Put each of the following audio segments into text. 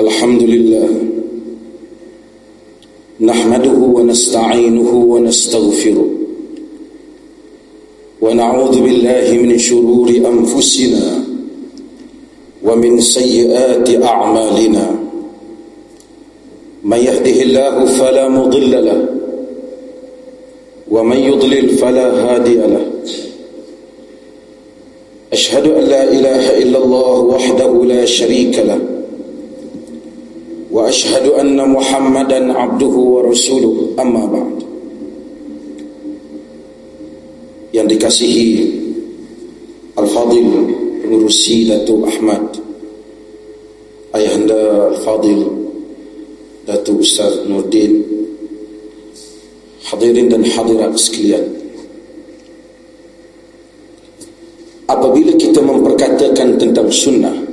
الحمد لله. نحمده ونستعينه ونستغفره. ونعوذ بالله من شرور أنفسنا ومن سيئات أعمالنا. من يهده الله فلا مضل له ومن يضلل فلا هادي له. أشهد أن لا إله إلا الله وحده لا شريك له. وأشهد أن محمدا عبده ورسوله أما بعد yang dikasihi Al-Fadil pengurusi Datuk Ahmad Ayahanda Al-Fadil Datuk Ustaz Nurdin hadirin dan hadirat sekalian apabila kita memperkatakan tentang sunnah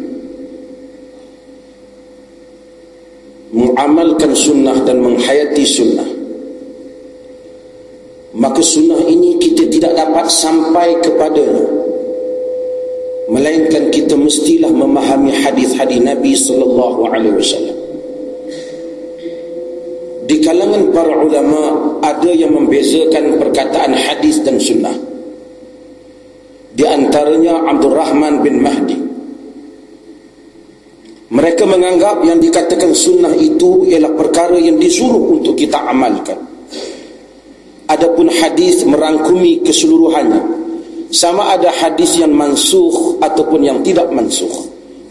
mengamalkan sunnah dan menghayati sunnah maka sunnah ini kita tidak dapat sampai kepadanya. Melainkan kita mestilah memahami hadis-hadis Nabi sallallahu alaihi wasallam. Di kalangan para ulama ada yang membezakan perkataan hadis dan sunnah. Di antaranya Abdul Rahman bin Mahdi mereka menganggap yang dikatakan sunnah itu ialah perkara yang disuruh untuk kita amalkan. Adapun hadis merangkumi keseluruhannya sama ada hadis yang mansuh ataupun yang tidak mansuh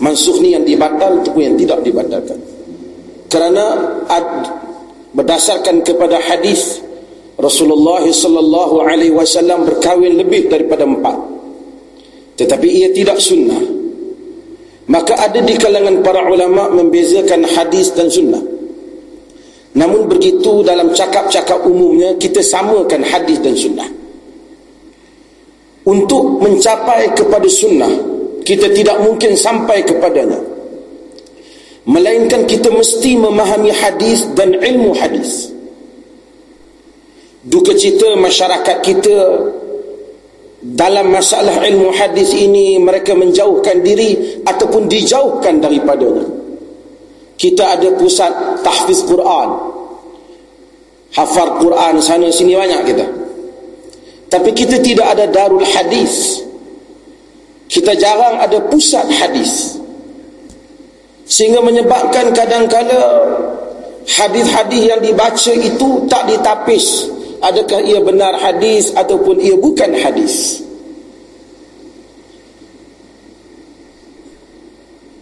mansuh ni yang dibatal ataupun yang tidak dibatalkan. Kerana ad, berdasarkan kepada hadis Rasulullah sallallahu alaihi wasallam berkahwin lebih daripada empat. Tetapi ia tidak sunnah maka ada di kalangan para ulama membezakan hadis dan sunnah namun begitu dalam cakap-cakap umumnya kita samakan hadis dan sunnah. Untuk mencapai kepada sunnah kita tidak mungkin sampai kepadanya. Melainkan kita mesti memahami hadis dan ilmu hadis. Duka cita masyarakat kita dalam masalah ilmu hadis ini mereka menjauhkan diri ataupun dijauhkan daripadanya. Kita ada pusat tahfiz Quran. Hafal Quran sana sini banyak kita. Tapi kita tidak ada darul hadis. Kita jarang ada pusat hadis. Sehingga menyebabkan kadang-kala hadis-hadis yang dibaca itu tak ditapis adakah ia benar hadis ataupun ia bukan hadis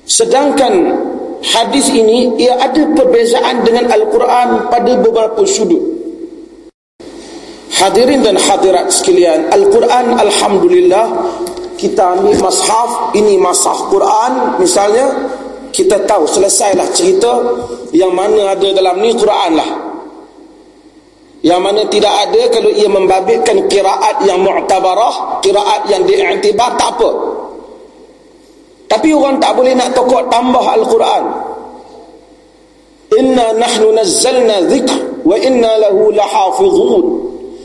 sedangkan hadis ini ia ada perbezaan dengan Al-Quran pada beberapa sudut. Hadirin dan hadirat sekalian, Al-Quran Alhamdulillah kita ambil mashaf, ini mashaf Quran misalnya, kita tahu selesailah cerita yang mana ada dalam ni Quran lah. Yang mana tidak ada kalau ia membabitkan kiraat yang mu'tabarah, kiraat yang diiktibar tak apa. Tapi orang tak boleh nak tokok tambah Al-Quran. Inna nahnu nazzalna dhikr wa inna lahu lahafizun.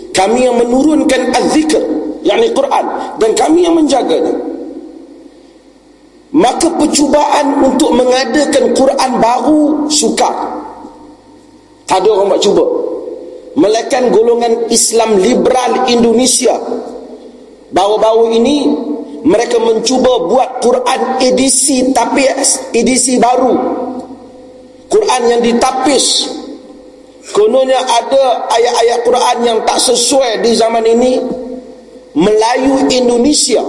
Kami yang menurunkan az-zikr, yakni Quran dan kami yang menjaganya. Maka percubaan untuk mengadakan Quran baru sukar. Tak ada orang buat cuba. Melainkan golongan Islam liberal Indonesia. Baru-baru ini mereka mencuba buat Quran edisi tapis edisi baru. Quran yang ditapis. Kononnya ada ayat-ayat Quran yang tak sesuai di zaman ini. Melayu Indonesia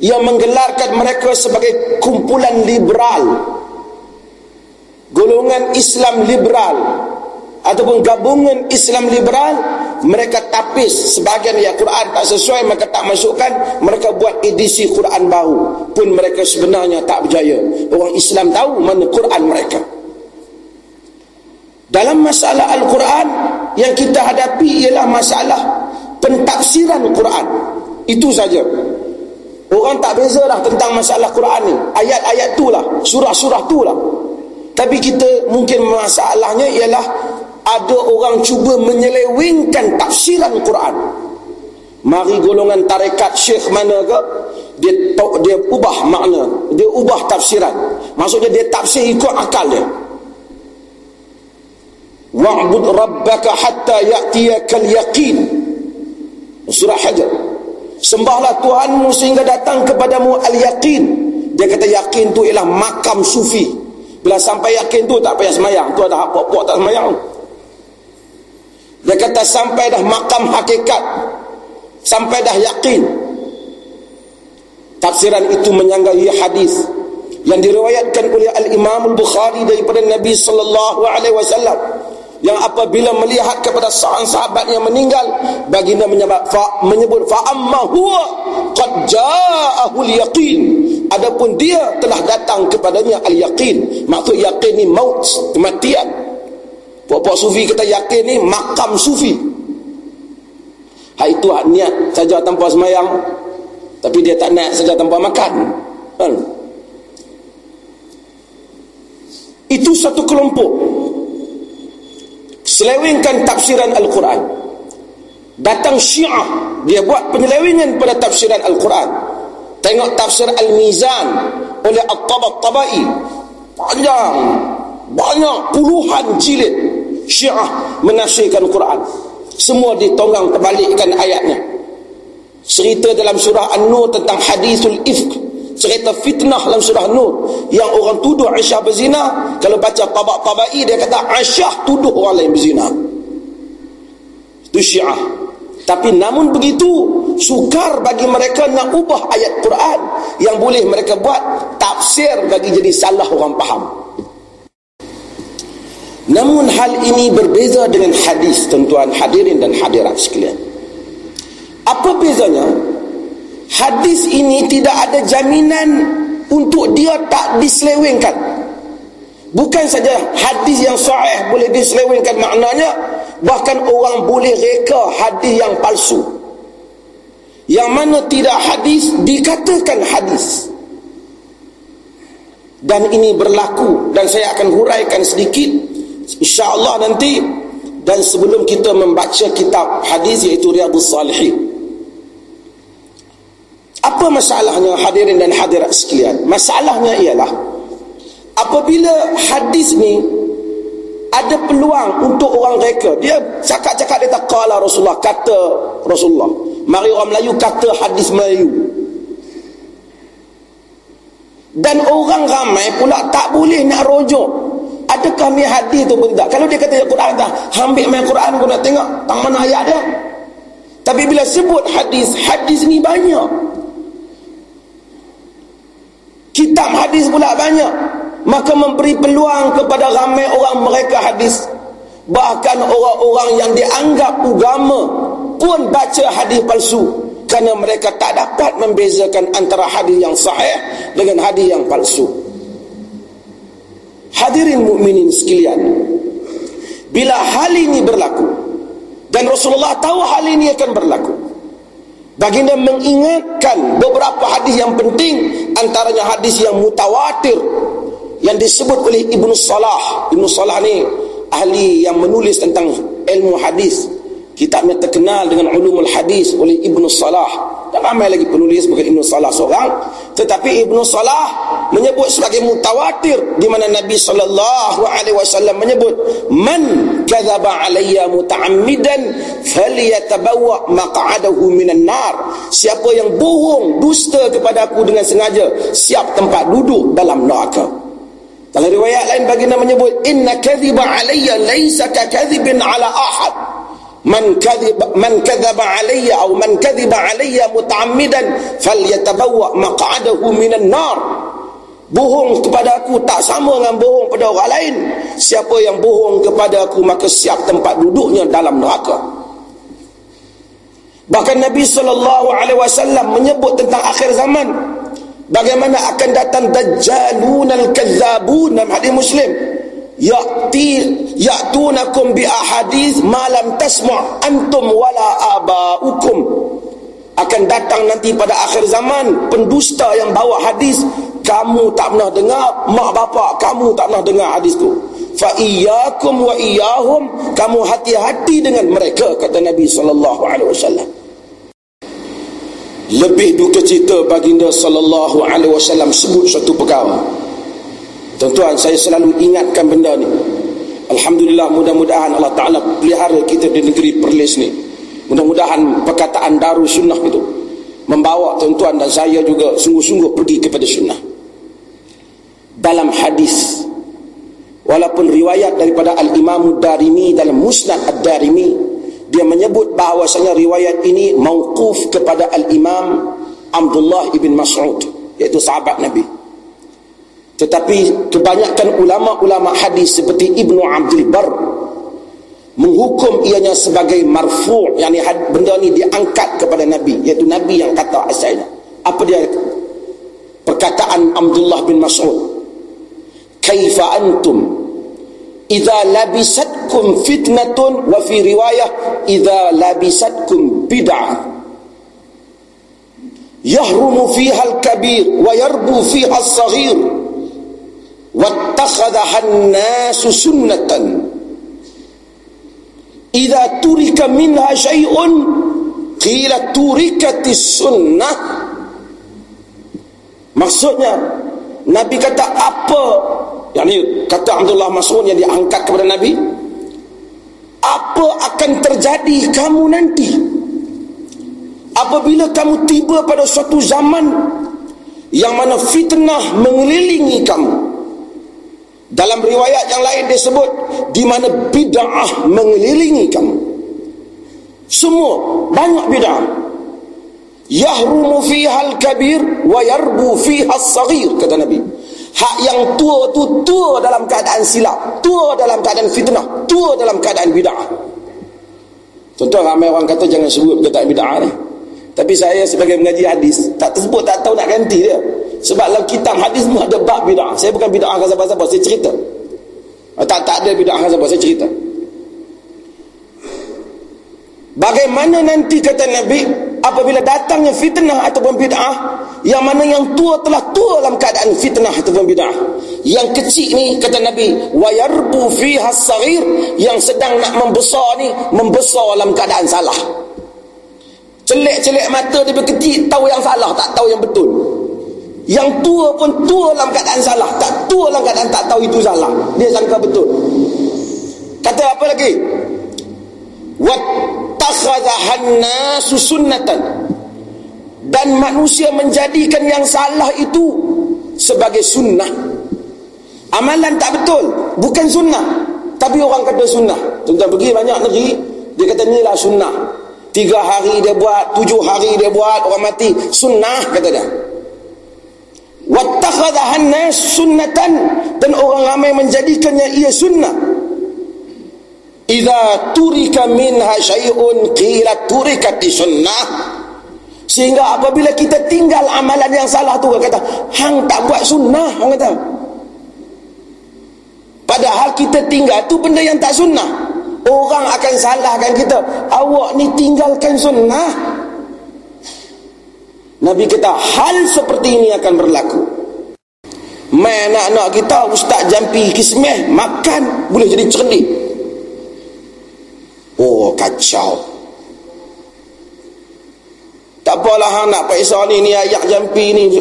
yang menggelarkan mereka sebagai kumpulan liberal. Golongan Islam liberal ataupun gabungan Islam liberal mereka tapis sebahagian ayat Quran tak sesuai maka tak masukkan mereka buat edisi Quran baru. Pun mereka sebenarnya tak berjaya. Orang Islam tahu mana Quran mereka. Dalam masalah Al-Quran yang kita hadapi ialah masalah pentafsiran Quran. Itu saja. Orang tak beza lah tentang masalah Quran ni. Ayat-ayat tu lah. Surah-surah tu lah. Tapi kita mungkin masalahnya ialah ada orang cuba menyelewengkan tafsiran Quran. Mari golongan tarekat syekh mana ke dia dia ubah makna dia ubah tafsiran. Maksudnya dia tafsir ikut akal dia. Wa'bud rabbaka hatta ya'tiyakal yaqin. Surah hajar. Sembahlah Tuhanmu sehingga datang kepadamu al-yaqin. Dia kata yakin tu ialah makam sufi. Bila sampai yakin tu tak payah semayang. Tu ada apa-apa tak semayang dia kata sampai dah makam hakikat. Sampai dah yakin. Tafsiran itu menyanggai hadis yang diriwayatkan oleh Al-Imam Al-Bukhari daripada Nabi sallallahu alaihi wasallam yang apabila melihat kepada seorang sahabat yang meninggal baginda menyebut fa menyebut fa amma huwa qad ja'ahu al-yaqin. Adapun dia telah datang kepadanya al-yaqin. Maksud yaqin ni maut kematian puak-puak sufi kata yakin ni makam sufi. Ha itu hak niat saja tanpa semayang. Tapi dia tak nak saja tanpa makan. Kan? itu satu kelompok. Selewengkan tafsiran Al-Quran. Datang syiah dia buat penyelewengan pada tafsiran Al-Quran. Tengok tafsir Al-Mizan oleh At-Tabat-Tabai panjang. Banyak puluhan jilid syiah menafsirkan Quran. Semua ditonggang terbalikkan ayatnya. Cerita dalam surah An-Nur tentang hadisul ifk. Cerita fitnah dalam surah Nur yang orang tuduh Aisyah berzina kalau baca tabak-tabai dia kata Aisyah tuduh orang lain berzina. Itu syiah. Tapi namun begitu sukar bagi mereka nak ubah ayat Quran. Yang boleh mereka buat tafsir bagi jadi salah orang faham namun hal ini berbeza dengan hadis tuan-tuan hadirin dan hadirat sekalian apa bezanya? Hadis ini tidak ada jaminan untuk dia tak diselewengkan. Bukan saja hadis yang sahih boleh diselewengkan maknanya, bahkan orang boleh reka hadis yang palsu. Yang mana tidak hadis dikatakan hadis. Dan ini berlaku dan saya akan huraikan sedikit insya-Allah nanti dan sebelum kita membaca kitab hadis iaitu Riyadhus Salihin. Apa masalahnya hadirin dan hadirat sekalian? Masalahnya ialah apabila hadis ni ada peluang untuk orang reka. Dia cakap-cakap dia tak kala Rasulullah kata Rasulullah. Mari orang Melayu kata hadis Melayu. Dan orang ramai pula tak boleh nak rojok. Adakah ni hadis tu pun tak? Kalau dia kata Quran dah, ambil main Quran pun nak tengok tang mana ayat dia. Tapi bila sebut hadis, hadis ni banyak. Kitab hadis pula banyak. Maka memberi peluang kepada ramai orang mereka hadis. Bahkan orang-orang yang dianggap agama pun baca hadis palsu. Kerana mereka tak dapat membezakan antara hadis yang sahih dengan hadis yang palsu hadirin mukminin sekalian bila hal ini berlaku dan Rasulullah tahu hal ini akan berlaku Baginda mengingatkan beberapa hadis yang penting antaranya hadis yang mutawatir yang disebut oleh Ibnu Salah. Ibnu Salah ni ahli yang menulis tentang ilmu hadis kitabnya terkenal dengan ulumul hadis oleh Ibnu Salah. Dan ramai lagi penulis bukan Ibnu Salah seorang. Tetapi Ibnu Salah menyebut sebagai mutawatir di mana Nabi wasallam menyebut man kadzaba alayya muta'ammidan falyatabawwa maq'adahu minan nar. Siapa yang bohong dusta kepada aku dengan sengaja siap tempat duduk dalam neraka. Dalam riwayat lain baginda menyebut inna kadhiba alayya laysa ka kadhibin ala ahad man kadhib man kadzaba alayya aw man kadhiba alayya muta'ammidan falyatabawwa maq'adahu minan nar. Bohong kepada aku tak sama dengan bohong pada orang lain. Siapa yang bohong kepada aku maka siap tempat duduknya dalam neraka. Bahkan Nabi sallallahu alaihi wasallam menyebut tentang akhir zaman bagaimana akan datang dajjalun al-kadzabun dalam hadis muslim ya'ti ya'tunakum bi ahadith ma lam tasma' antum wala aba'ukum. Akan datang nanti pada akhir zaman pendusta yang bawa hadis kamu tak pernah dengar mak bapak kamu tak pernah dengar hadis tu. Fa iyyakum wa iyyahum kamu hati-hati dengan mereka kata Nabi sallallahu alaihi wasallam. Lebih duka cita baginda sallallahu alaihi wasallam sebut satu perkara tuan-tuan saya selalu ingatkan benda ni. Alhamdulillah mudah-mudahan Allah taala pelihara kita di negeri Perlis ni. Mudah-mudahan perkataan daru sunnah itu membawa tuan-tuan dan saya juga sungguh-sungguh pergi kepada sunnah. Dalam hadis walaupun riwayat daripada al-Imam Darimi dalam Musnad Ad-Darimi dia menyebut bahawasanya riwayat ini mauquf kepada al-Imam Abdullah ibn Mas'ud iaitu sahabat Nabi tetapi kebanyakan ulama-ulama hadis seperti Ibnu Abdul Bar menghukum ianya sebagai marfu' yakni benda ni diangkat kepada Nabi iaitu Nabi yang kata asalnya apa dia? Perkataan Abdullah bin Mas'ud kaifa antum? Idza labisatkum fitnatun wa fi riwayah idza labisatkum bid'ah. Yahrumu fiha al-kabir wa yarbu fiha as-saghir wattakhadha an-nasu sunnatan idza turika minha shay'un qila turikatis sunnah maksudnya nabi kata apa yang ini kata Abdullah Mas'ud yang diangkat kepada Nabi apa akan terjadi kamu nanti apabila kamu tiba pada suatu zaman yang mana fitnah mengelilingi kamu dalam riwayat yang lain disebut di mana bid'ah mengelilingi kamu. Semua banyak bid'ah. Yahrumu fiha al-kabir wa yarbu fiha as-saghir kata Nabi. Hak yang tua tu tua dalam keadaan silap tua dalam keadaan fitnah tua dalam keadaan bid'ah. Tuan ramai orang kata jangan sebut kata bid'ah ni. Tapi saya sebagai mengaji hadis tak tersebut tak tahu nak ganti dia sebab dalam kitab hadis semua ada bab bid'ah. Saya bukan bid'ah dengan siapa-siapa saya cerita. Ah, tak tak ada bid'ah dengan siapa saya cerita. Bagaimana nanti kata Nabi apabila datangnya fitnah ataupun bid'ah yang mana yang tua telah tua dalam keadaan fitnah ataupun bid'ah. Yang kecil ni kata Nabi wayarbu fiha saghir yang sedang nak membesar ni membesar dalam keadaan salah. Celik-celik mata dia kecil tahu yang salah tak tahu yang betul yang tua pun tua dalam keadaan salah. Tak tua dalam keadaan tak tahu itu salah. Dia sangka betul. Kata apa lagi? Wattakhadha nasu sunnatan. Dan manusia menjadikan yang salah itu sebagai sunnah. Amalan tak betul. Bukan sunnah. Tapi orang kata sunnah. Tuan pergi banyak negeri dia kata inilah sunnah. Tiga hari dia buat tujuh hari dia buat orang mati. Sunnah kata dia wattakhadhahan nas sunnatan dan orang ramai menjadikannya ia sunnah idza turika minha syai'un qila turikat sunnah Sehingga apabila kita tinggal amalan yang salah tu kata, hang tak buat sunnah, orang kata. Padahal kita tinggal tu benda yang tak sunnah. Orang akan salahkan kita, awak ni tinggalkan sunnah. Nabi kata, hal seperti ini akan berlaku. Mai anak-anak kita, ustaz jampi kismeh, makan, boleh jadi cerdik. Oh, kacau. Tak apalah hang nak paisa ni ni ayat jampi ni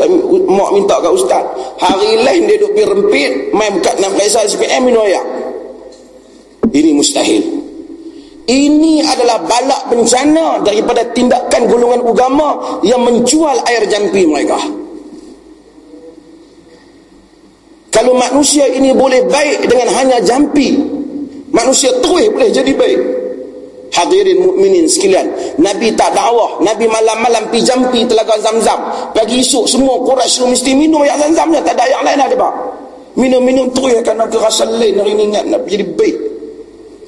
mak minta kat ustaz. Hari lain dia duk pi rempit, mai buka nak paisa SPM minum ayak. Ini mustahil. Ini adalah balak bencana daripada tindakan golongan agama yang menjual air jampi mereka. Kalau manusia ini boleh baik dengan hanya jampi, manusia terus boleh jadi baik. Hadirin mukminin sekalian, Nabi tak dakwah, Nabi malam-malam pi jampi telaga Zam-Zam. Pagi esok semua Quraisy mesti minum air Zam-Zamnya, tak ada yang lain ada pak. Minum-minum terus akan nak rasa lain hari ini ingat nak jadi baik.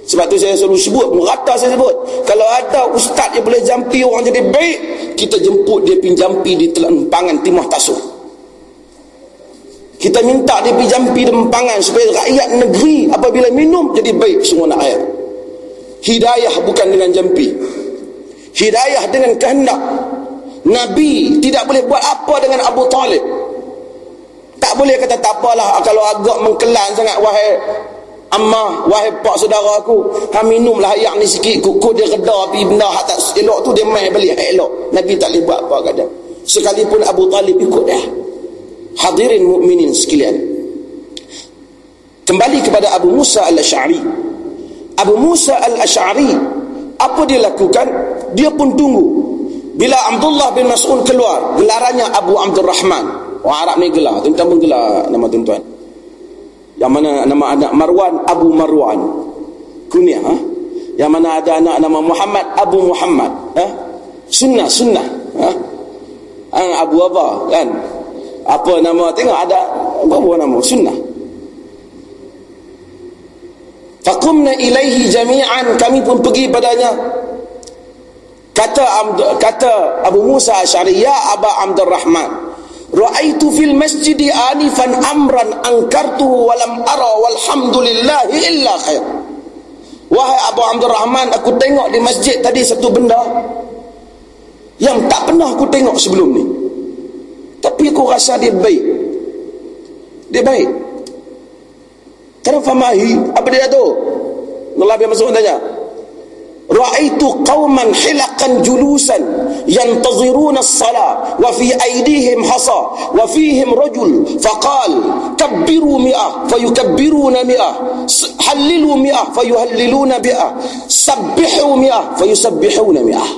Sebab tu saya selalu sebut, merata saya sebut. Kalau ada ustaz yang boleh jampi orang jadi baik, kita jemput dia pergi jampi di telempangan Timah Tasuh. Kita minta dia pergi jampi di tempangan supaya rakyat negeri apabila minum jadi baik semua nak air. Hidayah bukan dengan jampi. Hidayah dengan kehendak. Nabi tidak boleh buat apa dengan Abu Talib. Tak boleh kata tak apalah kalau agak mengkelan sangat wahai Amma wahai pak saudara aku Ha minumlah ayak ni sikit Kuk dia reda Tapi benda hak tak elok tu Dia main balik hak elok. Nabi tak boleh buat apa kadang Sekalipun Abu Talib ikut dia. Hadirin mukminin sekalian. Kembali kepada Abu Musa al-Ash'ari. Abu Musa al-Ash'ari Apa dia lakukan? Dia pun tunggu. Bila Abdullah bin Mas'ud keluar Gelarannya Abu Abdul Rahman Orang Arab ni gelar Tuan-tuan gelar nama tuan-tuan Yang mana nama anak Marwan Abu Marwan Kunyah ha? Yang mana ada anak nama Muhammad Abu Muhammad ha? Sunnah Sunnah ha? Abu apa kan Apa nama Tengok ada Apa nama Sunnah Faqumna ilaihi jami'an kami pun pergi padanya kata kata Abu Musa Asy'ari ya Aba Abdul Rahman ra'aitu fil masjid anifan amran ankartuhu wa lam ara walhamdulillah illa khair wahai Abu Abdul Rahman aku tengok di masjid tadi satu benda yang tak pernah aku tengok sebelum ni tapi aku rasa dia baik dia baik Kenapa mahi? Apa dia tu? Allah bin Mas'ud tanya. Ra'aitu qauman hilaqan julusan yantaziruna as-salah wa fi aydihim hasa wa fihim rajul faqal kabbiru mi'ah fayukabbiruna mi'ah hallilu mi'ah fayuhalliluna mi'ah sabbihu mi'ah fayusabbihuna mi'ah.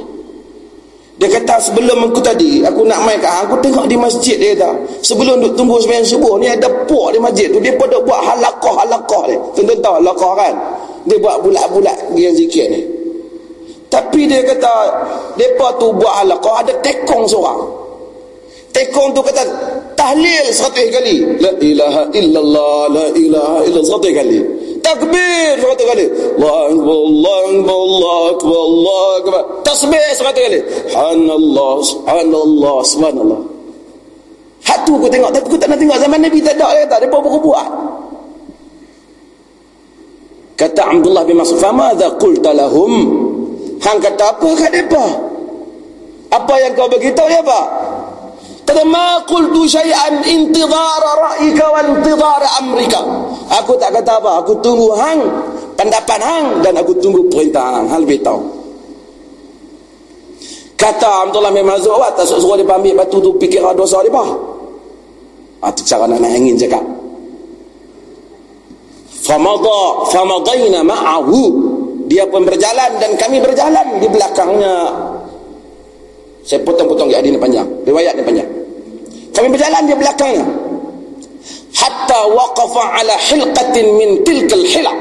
Dia kata sebelum aku tadi aku nak main kat aku tengok di masjid dia kata sebelum duk tunggu sembahyang subuh ni ada puak di masjid tu. Dia pada buat halaqah halaqah ni tuan-tuan tahu halaqah kan? Dia buat bulat-bulat dia zikir ni tapi dia kata depa tu buat halaqah ada tekong seorang. Tekong tu kata tahlil 100 kali. La ilaha illallah la ilaha illallah 100 kali. Takbir seratus kali. Allah Akbar Allah Akbar Allah Akbar Allah Akbar. Tasbih seratus kali. Subhanallah Subhanallah Subhanallah. Hak tu aku tengok tapi aku tak nak tengok. Zaman Nabi tak ada kata dia pun buat. Kata Abdullah bin Mas'ud famadha qulta lahum hang kata apa kat depa apa yang kau beritahu dia apa kata ma qultu syai'an intidhara ra'ika wa intidhara amrika Aku tak kata apa. Aku tunggu hang. Pendapat hang. Dan aku tunggu perintah hang. Lebih tahu. Kata Abdullah bin Mazul. Awak tak suruh dia ambil batu tu. Fikir dosa dia apa. Itu ah, cara nak angin cakap. Famada. Famadaina ma'ahu. Dia pun berjalan. Dan kami berjalan di belakangnya. Saya potong-potong di hadis ni panjang. Riwayat ni panjang. Kami berjalan di belakangnya hatta waqafa ala hilqatin min tilkal hilaq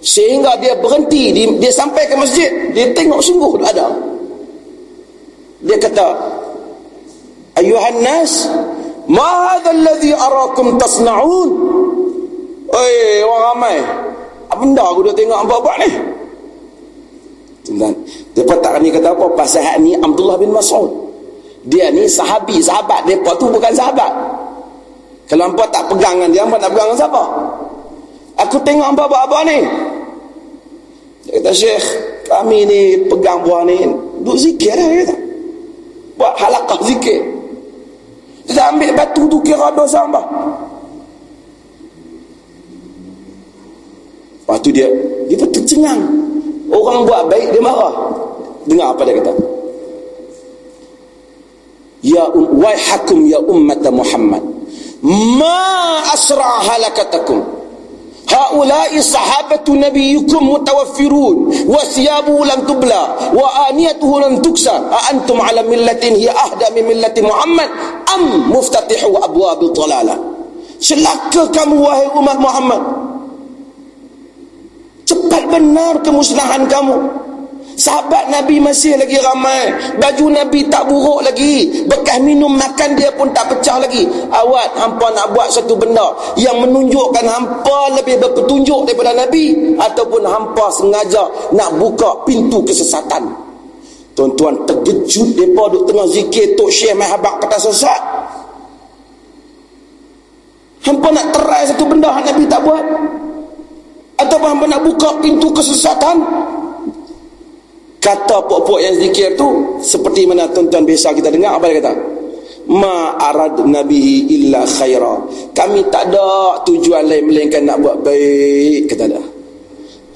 sehingga dia berhenti dia sampai ke masjid dia tengok sungguh ada dia kata ayuhan nas ma hadha alladhi arakum tasna'un oi orang ramai benda aku dah tengok apa buat ni dan depa tak ni kata apa pasal ni Abdullah bin Mas'ud dia ni sahabi sahabat depa tu bukan sahabat kalau hampa tak pegang dengan dia, hampa nak pegang siapa? Aku tengok hampa buat apa ni? Dia kata, Syekh, kami ni pegang buah ni, duk zikir lah, kata. Buat halakah zikir. Dia ambil batu tu kira dosa. Lepas tu dia dia pun tercengang. Orang buat baik dia marah. Dengar apa dia kata. Ya um, wa hakum ya ummat Muhammad. Ma asra halakatakum. Haulai sahabatu nabiyukum mutawaffirun wa siyabu lam tubla wa aniyatuhu lam tuksa a antum ala millatin hiya ahda min millati Muhammad am muftatihu abwabil dalalah. Celaka kamu wahai umat Muhammad cepat benar kemusnahan kamu Sahabat Nabi masih lagi ramai. Baju Nabi tak buruk lagi. Bekas minum makan dia pun tak pecah lagi. Awak hampa nak buat satu benda yang menunjukkan hampa lebih berpetunjuk daripada Nabi ataupun hampa sengaja nak buka pintu kesesatan. Tuan-tuan terkejut depa duk tengah zikir tok Syekh Mahabak kata sesat. Hampa nak terai satu benda yang Nabi tak buat. Ataupun hampa nak buka pintu kesesatan? Kata puak-puak yang zikir tu seperti mana tuan-tuan biasa kita dengar apa dia kata? Ma arad nabihi illa khaira. Kami tak ada tujuan lain melainkan nak buat baik kata dah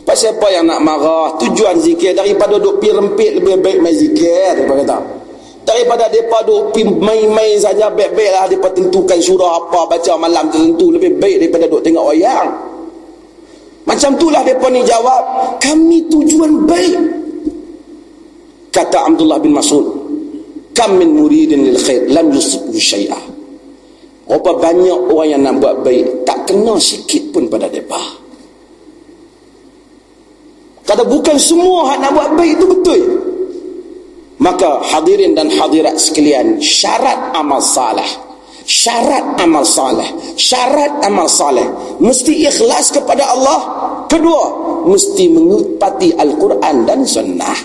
pasal apa yang nak marah tujuan zikir daripada duk pi rempit lebih baik main zikir daripada kata. Daripada depa duk pi main-main saja baik-baik lah depa tentukan surah apa baca malam tertentu lebih baik daripada duk tengok wayang macam itulah depa ni jawab kami tujuan baik kata Abdullah bin Mas'ud kam min muridin lil khair lam yusibu syai'ah apa banyak orang yang nak buat baik tak kena sikit pun pada depa Kata bukan semua nak buat baik itu betul. Maka hadirin dan hadirat sekalian, syarat amal saleh. Syarat amal saleh. Syarat amal saleh. Mesti ikhlas kepada Allah. Kedua, mesti mengupati Al-Quran dan Sunnah.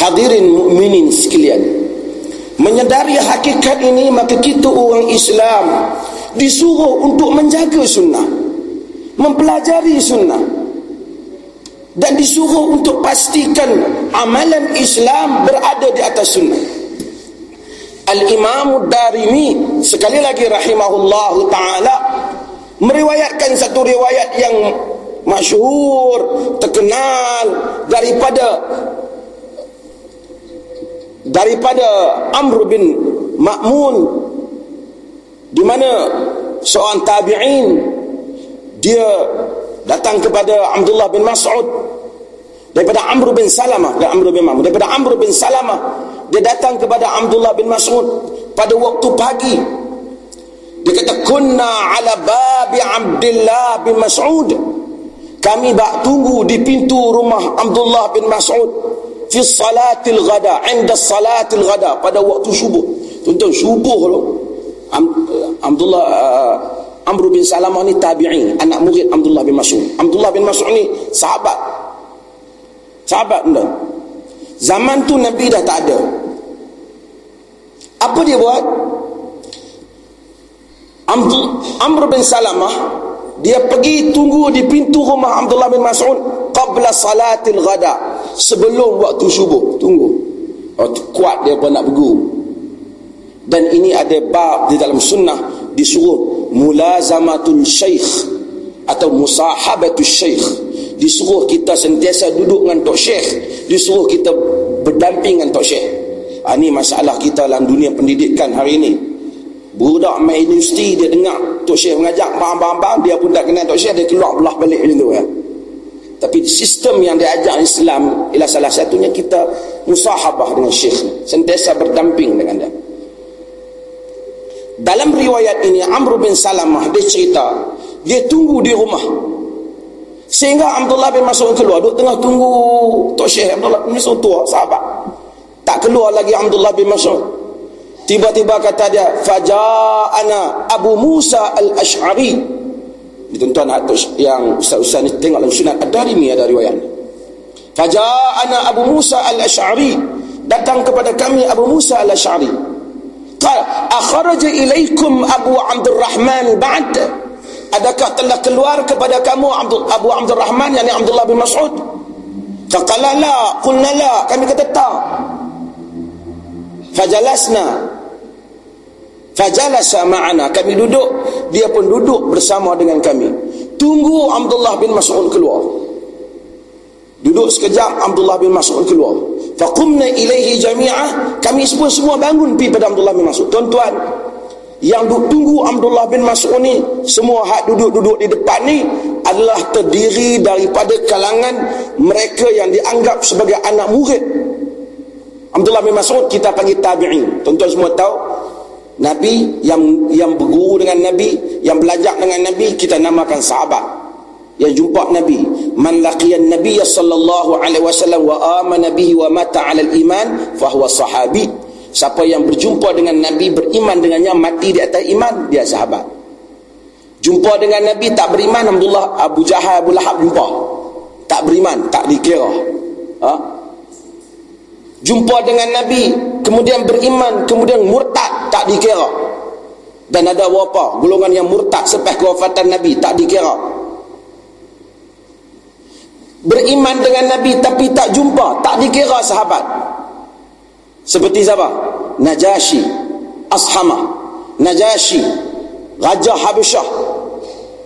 Hadirin mukminin sekalian. Menyedari hakikat ini, maka kita orang Islam disuruh untuk menjaga sunnah. Mempelajari sunnah dan disuruh untuk pastikan amalan Islam berada di atas sunnah. Al-Imam Darimi sekali lagi rahimahullah taala meriwayatkan satu riwayat yang masyhur terkenal daripada daripada Amr bin Ma'mun di mana seorang tabi'in dia datang kepada Abdullah bin Mas'ud daripada Amr bin Salamah dan Amr bin Mahmud. Daripada Amr bin Salamah dia datang kepada Abdullah bin Mas'ud pada waktu pagi. Dia kata kunna ala babi Abdullah bin Mas'ud. Kami bak tunggu di pintu rumah Abdullah bin Mas'ud fi salatil ghada inda salatil ghada pada waktu subuh. Tuan-tuan subuh tu Abdullah uh, Amr bin Salamah ni tabi'in anak murid Abdullah bin Mas'ud. Abdullah bin Mas'ud ni sahabat sahabat benda. Zaman tu Nabi dah tak ada. Apa dia buat? Amr bin Salamah dia pergi tunggu di pintu rumah Abdullah bin Mas'ud qabla salatil ghada sebelum waktu subuh. Tunggu. Oh, kuat dia pun nak berguru dan ini ada bab di dalam sunnah disuruh mulazamatul syekh atau musahabatul syekh disuruh kita sentiasa duduk dengan tok syekh disuruh kita berdamping dengan tok syekh ha, ini masalah kita dalam dunia pendidikan hari ini. Budak main universiti dia dengar tok syekh mengajak bang-bang dia pun tak kenal tok syekh dia keluar belah balik macam tu ya. tapi sistem yang diajar Islam ialah salah satunya kita musahabah dengan syekh sentiasa berdamping dengan dia. Dalam riwayat ini Amr bin Salamah dia cerita dia tunggu di rumah. Sehingga Abdullah bin Mas'ud keluar. Duduk tengah tunggu Tok Syekh Abdullah bin Mas'ud tua sahabat. Tak keluar lagi Abdullah bin Mas'ud. Tiba-tiba kata dia faja'ana Abu Musa al-Ash'ari. Tuan-tuan yang ustaz-ustaz ni tengok dalam sunat Ad-Darimi ada riwayat. Faja'ana Abu Musa al-Ash'ari. Datang kepada kami Abu Musa al-Ash'ari. Qal akhraja ilaikum Abu Abdul Rahman ba'd? Adakah telah keluar kepada kamu Abdul Abu Abdul Rahman yakni Abdullah bin Mas'ud? Faqala la, qulna la, kami kata tak. Fajalasna. Fajalasa ma'ana, kami duduk, dia pun duduk bersama dengan kami. Tunggu Abdullah bin Mas'ud keluar. Duduk sekejap Abdullah bin Mas'ud keluar faqumna ilaihi jami'ah kami semua semua bangun pi pada Abdullah bin Mas'ud tuan-tuan yang duduk tunggu Abdullah bin Mas'ud ni semua hak duduk-duduk di depan ni adalah terdiri daripada kalangan mereka yang dianggap sebagai anak murid. Abdullah bin Mas'ud kita panggil tabi'in. Tuan-tuan semua tahu Nabi yang yang berguru dengan Nabi yang belajar dengan Nabi kita namakan sahabat. Yang jumpa Nabi. Man laqiyan Nabi sallallahu alaihi wasallam wa amana bihi wa mata ala iman fa huwa sahabi siapa yang berjumpa dengan Nabi beriman dengannya mati di atas iman dia sahabat. Jumpa dengan Nabi tak beriman Alhamdulillah Abu Jahal Abu Lahab jumpa. Tak beriman tak dikira. Ha? jumpa dengan Nabi kemudian beriman kemudian murtad tak dikira. Dan ada berapa? Golongan yang murtad selepas kewafatan Nabi tak dikira. Beriman dengan Nabi tapi tak jumpa tak dikira sahabat seperti siapa? Najashi Ashamah Najasyi Raja Habasyah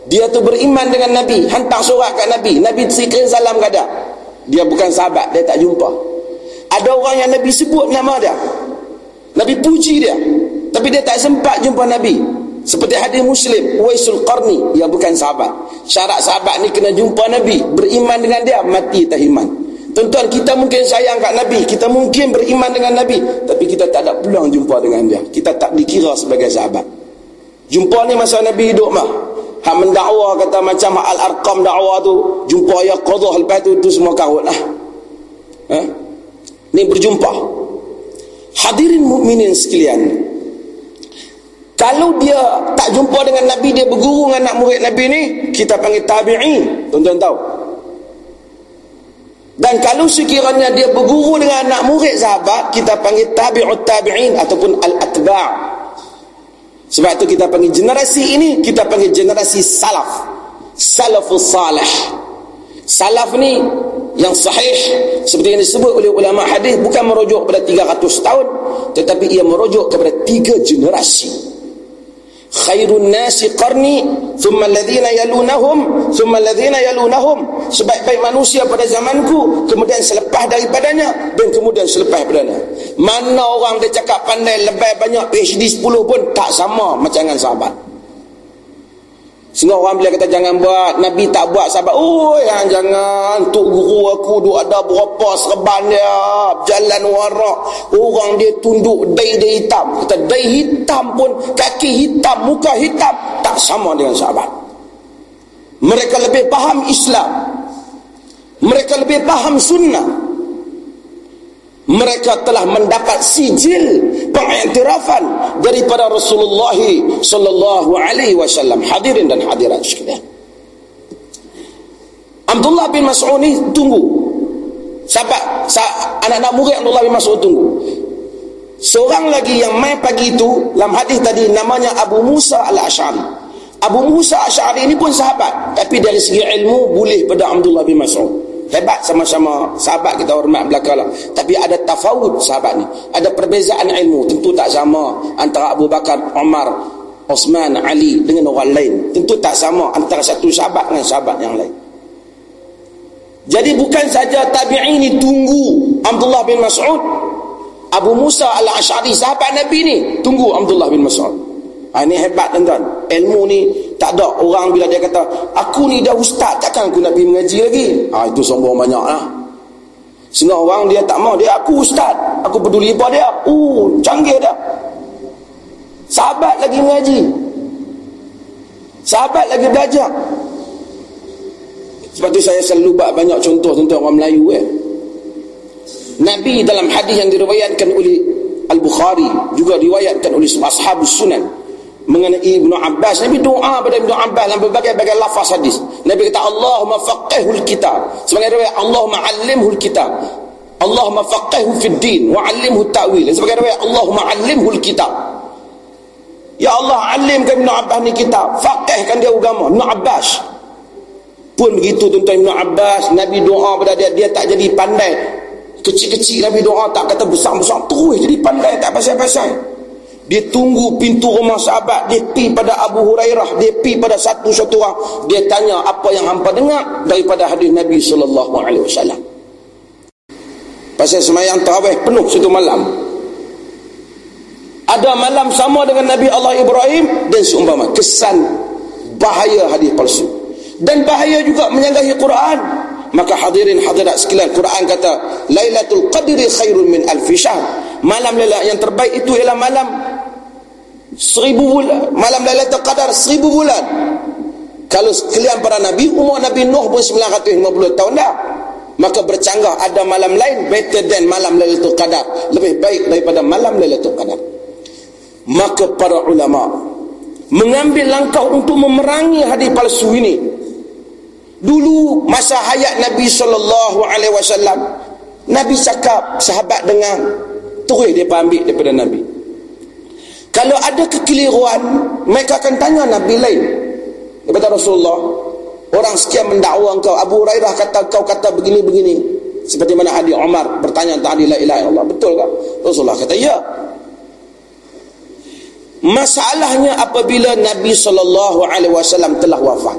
dia tu beriman dengan Nabi. Hantar surat kat Nabi. Nabi sekiranya salam kata dia bukan sahabat dia tak jumpa. Ada orang yang Nabi sebut nama dia. Nabi puji dia. Tapi dia tak sempat jumpa Nabi. Seperti hadis Muslim Uwaisul Qarni yang bukan sahabat. Syarat sahabat ni kena jumpa Nabi. Beriman dengan dia mati tak iman Tuan-tuan kita mungkin sayang kat Nabi. Kita mungkin beriman dengan Nabi. Tapi kita tak ada peluang jumpa dengan dia. Kita tak dikira sebagai sahabat. Jumpa ni masa Nabi hidup mah. Hak mendakwa kata macam Al-Arqam dakwa tu. Jumpa ya qadah lepas tu tu semua kahut lah. Ha? Ni berjumpa. Hadirin mukminin sekalian Kalau dia tak jumpa dengan Nabi Dia berguru dengan anak murid Nabi ni Kita panggil tabi'in. Tuan-tuan tahu dan kalau sekiranya dia berguru dengan anak murid sahabat, kita panggil tabi'ut tabi'in ataupun al-atba' sebab itu kita panggil generasi ini, kita panggil generasi salaf. Salafus salih. Salaf ni yang sahih seperti yang disebut oleh ulama hadis bukan merujuk pada 300 tahun tetapi ia merujuk kepada tiga generasi khairun nasi qarni thumma alladhina yalunahum thumma alladhina yalunahum. Sebaik-baik manusia pada zamanku kemudian selepas daripadanya dan kemudian selepas padanya mana orang dia cakap pandai lebih banyak PhD 10 pun tak sama macam dengan sahabat Sehingga orang bila kata jangan buat, Nabi tak buat sahabat. Oh, yang jangan. Tuk guru aku duk ada berapa serban dia. Jalan warak. Orang dia tunduk dai dia hitam. Kata dai hitam pun, kaki hitam, muka hitam. Tak sama dengan sahabat. Mereka lebih faham Islam. Mereka lebih faham sunnah mereka telah mendapat sijil pengiktirafan daripada Rasulullah sallallahu alaihi wasallam. Hadirin dan hadirat sekalian. Abdullah bin Mas'ud ni tunggu. Sahabat anak-anak murid Abdullah bin Mas'ud tunggu. Seorang lagi yang mai pagi itu dalam hadis tadi namanya Abu Musa al-Ash'ari. Abu Musa al-Ash'ari ini pun sahabat tapi dari segi ilmu boleh pada Abdullah bin Mas'ud hebat sama-sama. Sahabat kita hormat belakang lah. tapi ada tafawud sahabat ni. Ada perbezaan ilmu. Tentu tak sama antara Abu Bakar, Umar Osman, Ali dengan orang lain. Tentu tak sama antara satu sahabat dengan sahabat yang lain. Jadi bukan saja tabi'in ni tunggu Abdullah bin Mas'ud. Abu Musa al-Ash'ari sahabat Nabi ni tunggu Abdullah bin Mas'ud. Ha, ini hebat tuan-tuan. Ilmu ni tak ada orang bila dia kata, aku ni dah ustaz, takkan aku nak pergi mengaji lagi? Ha, itu sombong banyak lah. Sehingga orang dia tak mau, dia aku ustaz. Aku peduli apa dia. Uh, canggih dia. Sahabat lagi mengaji. Sahabat lagi belajar. Sebab tu saya selalu buat banyak contoh tentang orang Melayu eh. Nabi dalam hadis yang diriwayatkan oleh Al-Bukhari juga diriwayatkan oleh ashabus sunan mengenai Ibnu Abbas. Nabi doa pada Ibnu Abbas dalam berbagai-bagai lafaz hadis. Nabi kata Allahumma faqihul kitab. Sebagai riwayat Allahumma allimhul kitab. Allahumma faqihhu fid din wa allimhu ta'wil. Sebagai riwayat Allahumma allimhul kitab. Ya Allah alimkan Ibnu Abbas ni kitab. Faqihkan dia agama. Ibnu Abbas. Pun begitu tuan-tuan Ibnu Abbas Nabi doa pada dia. Dia tak jadi pandai. Kecil-kecil Nabi doa tak kata besar-besar terus jadi pandai tak pasal-pasal dia tunggu pintu rumah sahabat dia pi pada Abu Hurairah dia pi pada satu-satu orang dia tanya apa yang hampa dengar daripada hadis Nabi sallallahu alaihi wasallam? Pasal semayang tarawih penuh satu malam. Ada malam sama dengan Nabi Allah Ibrahim dan seumpama kesan bahaya hadis palsu. Dan bahaya juga menyanggahi Quran. Maka hadirin hadirat sekalian Quran kata Lailatul Qadri khairun min alfi syahr. Malam Lailatul yang terbaik itu ialah malam seribu bulan. Malam Lailatul Qadar seribu bulan. Kalau sekalian para nabi umur Nabi Nuh pun 950 tahun dah. Maka bercanggah ada malam lain better than malam Lailatul Qadar. Lebih baik daripada malam Lailatul Qadar. Maka para ulama mengambil langkah untuk memerangi hadis palsu ini. Dulu masa hayat Nabi sallallahu alaihi wasallam Nabi cakap sahabat dengar terus dia ambil daripada Nabi kalau ada kekeliruan, mereka akan tanya Nabi lain. Kepada Rasulullah, orang sekian mendakwa engkau, Abu Hurairah kata kau kata begini-begini. Seperti mana Adi Umar bertanya tentang la ilaha illallah. Betul tak? Rasulullah kata, ya. Masalahnya apabila Nabi sallallahu alaihi wasallam telah wafat.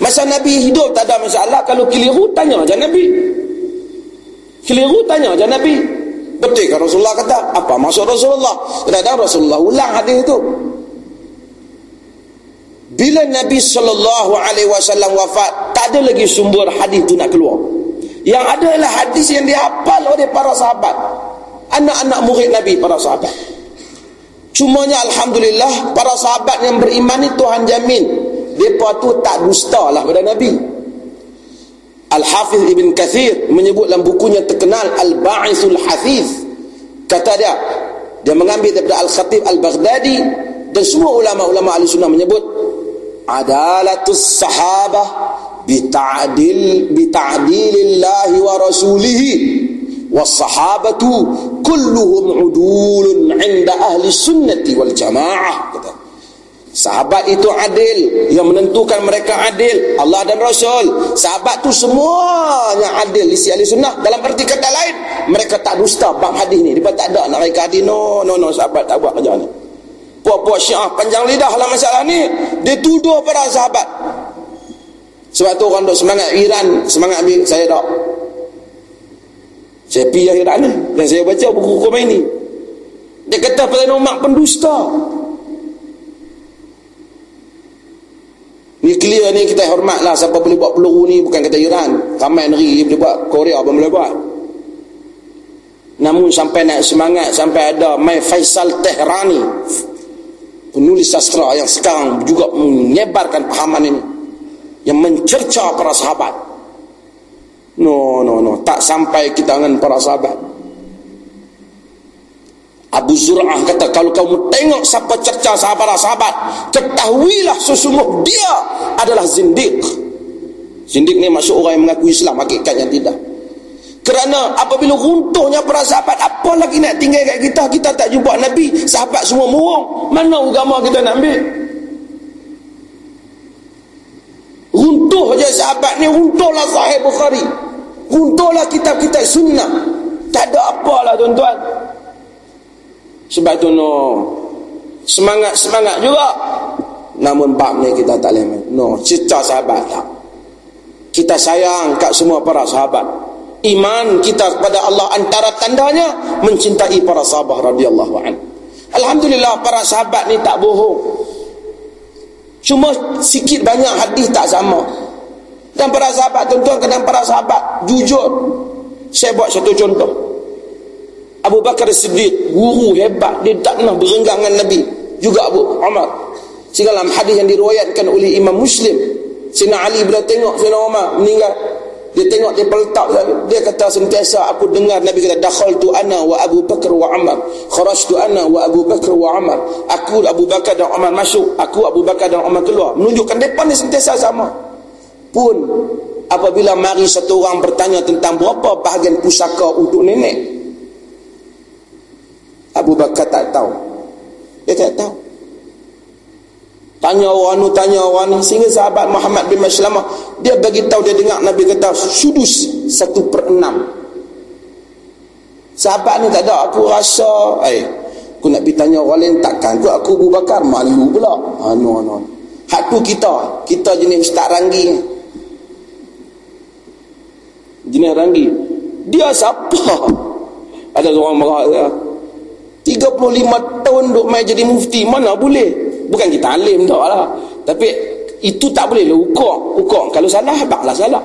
Masa Nabi hidup tak ada masalah kalau keliru tanya aja Nabi. Keliru tanya aja Nabi. Betul kan Rasulullah kata? Apa maksud Rasulullah? Kadang Rasulullah ulang hadis itu. Bila Nabi sallallahu alaihi wasallam wafat, tak ada lagi sumber hadis itu nak keluar. Yang ada adalah hadis yang dihafal oleh para sahabat. Anak-anak murid Nabi para sahabat. Cumanya Alhamdulillah para sahabat yang beriman ni Tuhan jamin mereka tu tak dusta lah pada Nabi Al-Hafiz Ibn Kathir menyebut dalam bukunya terkenal Al-Ba'ithul Hafiz. Kata dia dia mengambil daripada Al-Khatib Al-Baghdadi dan semua ulama-ulama ahli sunnah menyebut adalatus sahabah bita'adil bita'adilillahi wa rasulihi wassahabatu kulluhum udulun inda ahli sunnati wal jamaah kata sahabat itu adil. Yang menentukan mereka adil. Allah dan Rasul. Sahabat tu semuanya adil. Isi ahli sunnah. Dalam arti kata lain mereka tak dusta bab hadis ni. Dia tak ada nak mereka hadis no no no sahabat tak buat kerja ni. Puak-puak syiah panjang lidah lah masalah ni. Dia tuduh para sahabat. Sebab tu orang duk semangat Iran semangat ambil saya tak saya pergi akhirat ni dan saya baca buku hukum ini dia kata pada Umar pendusta ni clear ni kita hormat lah. Siapa boleh buat peluru ni bukan kata Iran. Ramai negeri boleh buat. Korea pun boleh buat. Namun sampai nak semangat sampai ada Mai Faisal Tehrani penulis sastra yang sekarang juga menyebarkan pahaman ini yang mencerca para sahabat. No, no, no. Tak sampai kita dengan para sahabat. Abu Zur'ah kata, kalau kamu tengok siapa cerca sahabat-sahabat, ketahuilah sesungguh dia adalah zindik. Zindik ni maksud orang yang mengaku Islam, hakikatnya tidak. Kerana apabila runtuhnya para sahabat, apa lagi nak tinggal kat kita? Kita tak jumpa Nabi, sahabat semua murung. Mana agama kita nak ambil? Runtuh je sahabat ni, runtuhlah sahih Bukhari runtuhlah kitab-kitab sunnah tak ada apalah tuan-tuan sebab tu no. Semangat-semangat juga. Namun bab ni kita tak boleh no cerita sahabat tak. Kita sayang kat semua para sahabat. Iman kita kepada Allah antara tandanya mencintai para sahabat radhiyallahu anhu. Alhamdulillah para sahabat ni tak bohong. Cuma sikit banyak hadis tak sama. Dan para sahabat tuan-tuan dan para sahabat jujur. Saya buat satu contoh. Abu Bakar Siddiq, guru hebat, dia tak pernah berenggang dengan Nabi. Juga Abu Umar. Sehingga dalam hadis yang diriwayatkan oleh Imam Muslim, Sina Ali bila tengok Sina Umar meninggal, dia tengok dia peletak dia kata sentiasa aku dengar Nabi kata dakhaltu ana wa Abu Bakar wa Umar. Kharajtu ana wa Abu Bakar wa Umar. Aku Abu Bakar dan Umar masuk. Aku Abu Bakar dan Umar keluar. Menunjukkan depan ni sentiasa sama. Pun apabila mari satu orang bertanya tentang berapa bahagian pusaka untuk nenek Abu Bakar tak tahu. Dia tak tahu. Tanya orang ni tanya orang ni sehingga sahabat Muhammad bin Maslamah dia bagi tahu dia dengar Nabi kata sudus satu per enam. Sahabat ni tak ada aku rasa eh aku nak pergi tanya orang lain takkan aku Abu Bakar? Malu pula. Ha, no, no. hak tu kita. Kita jenis ustaz ranggi. Jenis ranggi. Dia siapa? Ada orang marah saya 35 tahun duk main jadi mufti mana boleh? Bukan kita alim tak lah. Tapi itu tak boleh. Lah ukur ukur kalau salah baklah salah.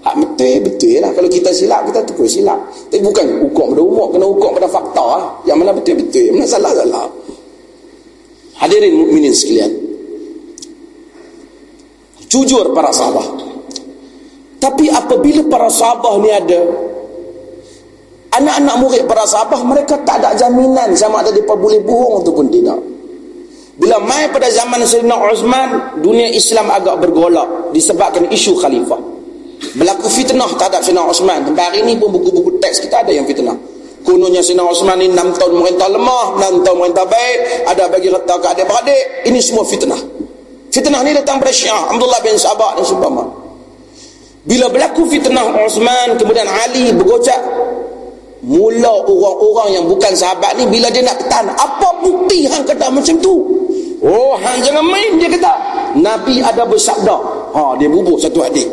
Hak betul betul lah. Kalau kita silap kita tegur silap. Tapi bukan ukur pada umur kena ukur pada fakta lah. Yang mana betul betul. Mana salah salah. Hadirin mukminin sekalian. Jujur para sahabat. Tapi apabila para sahabat ni ada anak-anak murid para sahabat mereka tak ada jaminan sama ada mereka boleh bohong ataupun tidak. Bila mai pada zaman Sayyidina Uthman, dunia Islam agak bergolak disebabkan isu khalifah. Berlaku fitnah terhadap Sayyidina Uthman. Sampai hari ini pun buku-buku teks kita ada yang fitnah. Kononnya Sayyidina Uthman ni 6 tahun merintah lemah, 6 tahun merintah baik, ada bagi reta ke adik-beradik. Ini semua fitnah. Fitnah ni datang pada Syiah, Abdullah bin Sabah dan sebagainya. Bila berlaku fitnah Osman kemudian Ali bergocak mula orang-orang yang bukan sahabat ni bila dia nak kata apa bukti hang kata macam tu? Oh hang jangan main dia kata. Nabi ada bersabda. Ha dia bubuh satu hadis.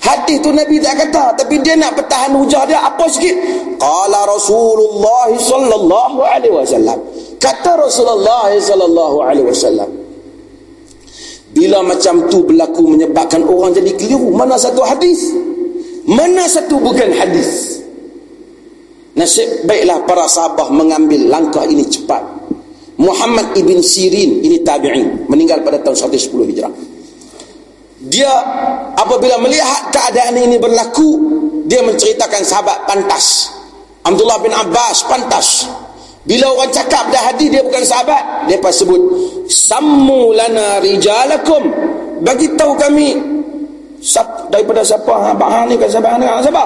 Hadis tu Nabi tak kata tapi dia nak bertahan hujah dia apa sikit? Qala Rasulullah sallallahu alaihi wasallam. Kata Rasulullah sallallahu alaihi wasallam bila macam tu berlaku menyebabkan orang jadi keliru mana satu hadis? Mana satu bukan hadis nasib baiklah para sahabah mengambil langkah ini cepat. Muhammad ibn Sirin ini tabi'in meninggal pada tahun 110 hijrah. Dia apabila melihat keadaan ini berlaku dia menceritakan sahabat pantas. Abdullah bin Abbas pantas. Bila orang cakap dah hadis dia bukan sahabat, dia pas sebut sammu lana rijalakum. Bagi tahu kami sap, daripada siapa? Hang ni kan sahabat hang siapa?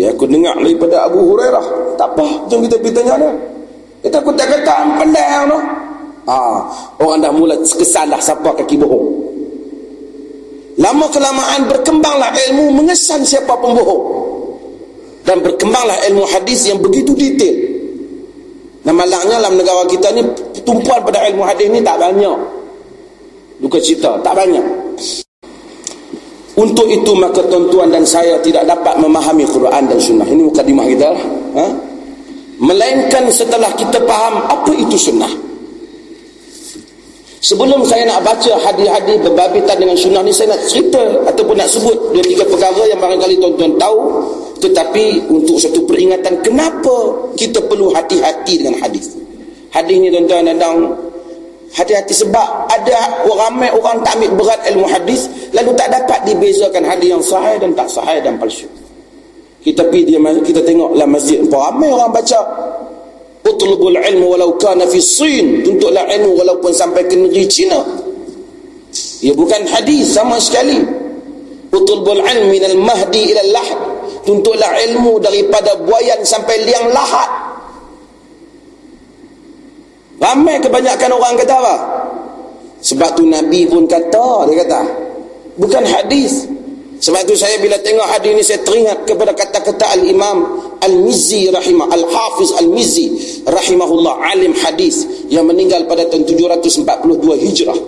Dia aku dengar daripada Abu Hurairah. Tak apa, jom kita pergi tanya dia. Kita aku tak kata pandai tu. Ha, orang dah mula kesan dah siapa kaki bohong. Lama kelamaan berkembanglah ilmu mengesan siapa pembohong. Dan berkembanglah ilmu hadis yang begitu detail. Dan malangnya dalam negara kita ni tumpuan pada ilmu hadis ni tak banyak. Duka cita, tak banyak. Untuk itu maka tuan-tuan dan saya tidak dapat memahami Quran dan sunnah. Ini mukadimah kita lah. Ha? Melainkan setelah kita faham apa itu sunnah. Sebelum saya nak baca hadis-hadis berbabitan dengan sunnah ni, saya nak cerita ataupun nak sebut dua tiga perkara yang barangkali tuan-tuan tahu tetapi untuk satu peringatan kenapa kita perlu hati-hati dengan hadis hadis ni tuan-tuan dan hati-hati sebab ada ramai orang tak ambil berat ilmu hadis lalu tak dapat dibezakan hadis yang sahih dan tak sahih dan palsu. Kita pergi dia kita tengok dalam masjid ramai orang baca. Utlubul ilmu walau kana fi sin. Tuntutlah ilmu walaupun sampai ke negeri Cina. Ia bukan hadis sama sekali. Utlubul ilmi minal mahdi ila lahd. Tuntutlah ilmu daripada buayan sampai liang lahat ramai kebanyakan orang kata apa? Sebab tu Nabi pun kata dia kata bukan hadis. Sebab tu saya bila tengok hadis ni saya teringat kepada kata-kata Al-Imam Al-Mizzi rahimah Al-Hafiz Al-Mizzi rahimahullah alim hadis yang meninggal pada tahun 742 Hijrah.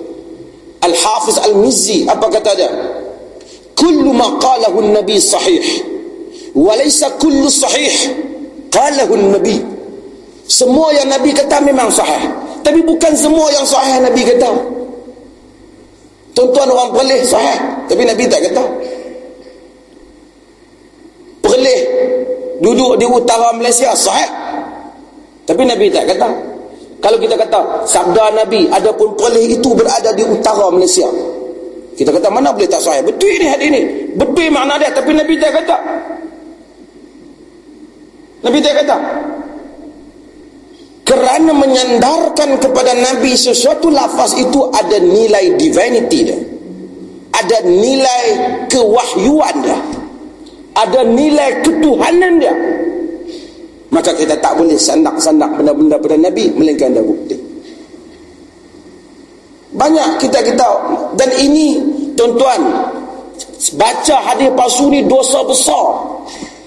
Al-Hafiz Al-Mizzi apa kata dia? Kullu ma qalahu nabi sahih walaysa kullu sahih qalahu nabi semua yang nabi kata memang sahih. Tapi bukan semua yang sahih nabi kata. Tuan-tuan orang boleh sahih. Tapi nabi tak kata. Boleh duduk di utara Malaysia sahih. Tapi nabi tak kata. Kalau kita kata sabda nabi adapun boleh itu berada di utara Malaysia. Kita kata mana boleh tak sahih? Betul ni hadis ni. Betul makna dia tapi nabi tak kata. Nabi dia kata kerana menyandarkan kepada Nabi sesuatu lafaz itu ada nilai divinity dia. Ada nilai kewahyuan dia. Ada nilai ketuhanan dia. Maka kita tak boleh sandak-sandak benda-benda pada Nabi melainkan ada bukti. Banyak kita kita dan ini tuan-tuan baca hadis palsu ni dosa besar.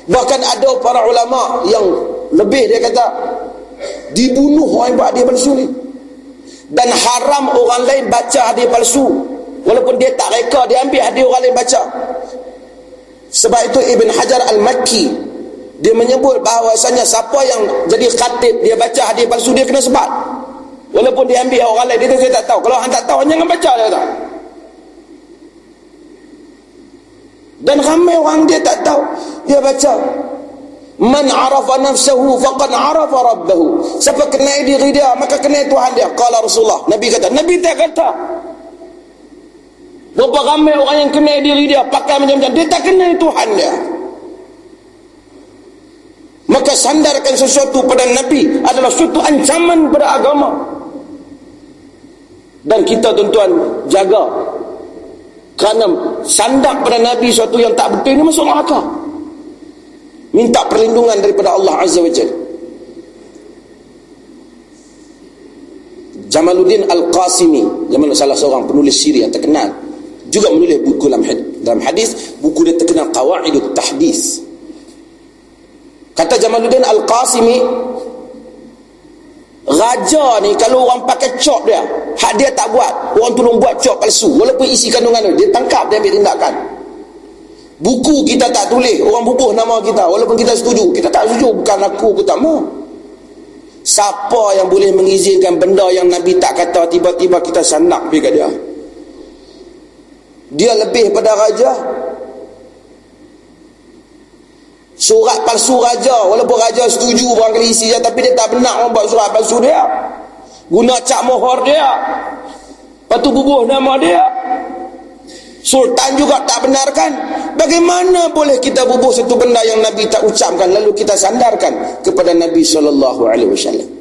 Bahkan ada para ulama yang lebih dia kata dibunuh orang yang buat hadis palsu ni. Dan haram orang lain baca hadis palsu walaupun dia tak reka dia ambil hadis orang lain baca. Sebab itu Ibn Hajar Al-Makki dia menyebut bahawasanya siapa yang jadi khatib dia baca hadis palsu dia kena sebab. Walaupun dia ambil orang lain dia tu saya tak tahu. Kalau hang tak tahu jangan baca dia kata. Dan ramai orang dia tak tahu. Dia baca. Man arafa nafsahu faqad arafa rabbahu. Siapa kenal diri dia, maka kenal Tuhan dia. Kala Rasulullah. Nabi kata. Nabi tak kata. Berapa ramai orang yang kenal diri dia, pakai macam-macam. Dia tak kenal Tuhan dia. Maka sandarkan sesuatu pada Nabi adalah suatu ancaman pada agama. Dan kita tuan-tuan jaga kerana sandak pada Nabi suatu yang tak betul ini masuk neraka minta perlindungan daripada Allah Azza wa Jal Jamaluddin Al-Qasimi Jamal salah seorang penulis siri yang terkenal juga menulis buku dalam hadis buku dia terkenal Qawaidut Tahdis. Kata Jamaluddin Al-Qasimi raja ni kalau orang pakai cok dia hak dia tak buat. Orang tolong buat cok palsu walaupun isi kandungan dia, dia tangkap dia ambil tindakan buku kita tak tulis orang bubuh nama kita. Walaupun kita setuju kita tak setuju bukan aku aku tak mau siapa yang boleh mengizinkan benda yang Nabi tak kata tiba-tiba kita sanak pergi kat dia? Dia lebih pada raja. Surat palsu raja. Walaupun raja setuju barangkali isi dia tapi dia tak benar orang buat surat palsu dia. Guna cak mohor dia. Lepas tu bubuh nama dia sultan juga tak benarkan. Bagaimana boleh kita bubuh satu benda yang Nabi tak ucapkan lalu kita sandarkan kepada Nabi SAW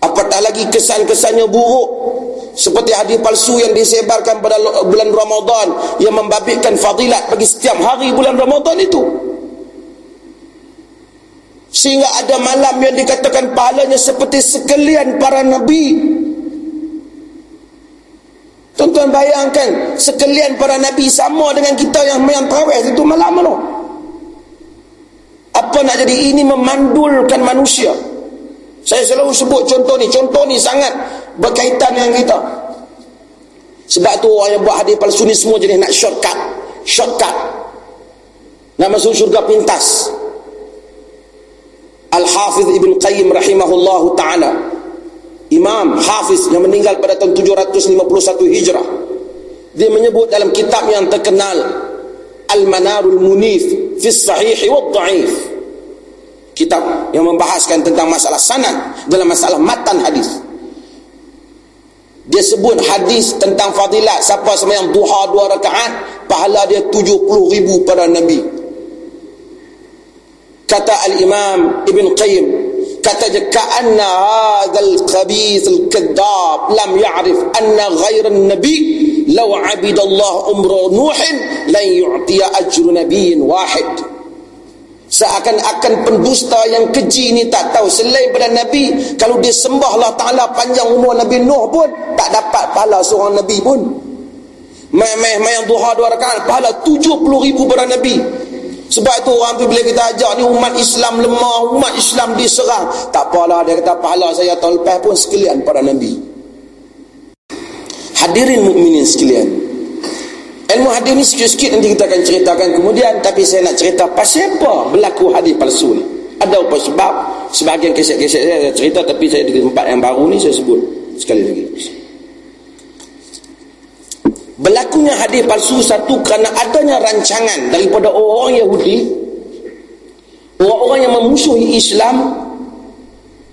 apatah lagi kesan-kesannya buruk? Seperti hadis palsu yang disebarkan pada bulan Ramadan yang membabitkan fadilat bagi setiap hari bulan Ramadan itu. Sehingga ada malam yang dikatakan pahalanya seperti sekalian para nabi tuan-tuan bayangkan sekalian para nabi sama dengan kita yang main tarawih itu malam mana apa nak jadi? Ini memandulkan manusia. Saya selalu sebut contoh ni. Contoh ni sangat berkaitan dengan kita. Sebab tu orang yang buat hadis palsu ni semua jenis nak shortcut. Shortcut. Nak masuk syurga pintas. Al-Hafiz Ibn Qayyim rahimahullahu ta'ala Imam Hafiz yang meninggal pada tahun 751 Hijrah. Dia menyebut dalam kitab yang terkenal Al-Manarul Munif fi Sahihi wa Da'if. Kitab yang membahaskan tentang masalah sanad dalam masalah matan hadis. Dia sebut hadis tentang fadilat siapa sembahyang duha dua rakaat pahala dia 70 ribu pada Nabi. Kata al-imam ibn qayyim kata je ka'anna hadzal khabith al-kadzab lam ya'rif anna ghayra an-nabi law 'abida Allah umra nuhin lan yu'tiya ajru nabiyyin wahid. Seakan-akan pendusta yang keji ni tak tahu selain pada Nabi. Kalau dia sembah Allah Ta'ala panjang umur Nabi Nuh pun tak dapat pahala seorang Nabi pun. Main-main duha dua rakaat pahala 70 ribu pada Nabi sebab itu orang tu bila kita ajak ni umat Islam lemah, umat Islam diserang. Tak apalah dia kata pahala saya tahun lepas pun sekalian para Nabi. Hadirin mukminin sekalian. Ilmu hadis ni sikit-sikit nanti kita akan ceritakan kemudian tapi saya nak cerita pasal apa berlaku hadis palsu ni. Ada apa sebab? Sebahagian keset-keset saya cerita tapi saya di tempat yang baru ni saya sebut sekali lagi berlakunya hadis palsu satu kerana adanya rancangan daripada orang Yahudi. Orang-orang yang memusuhi Islam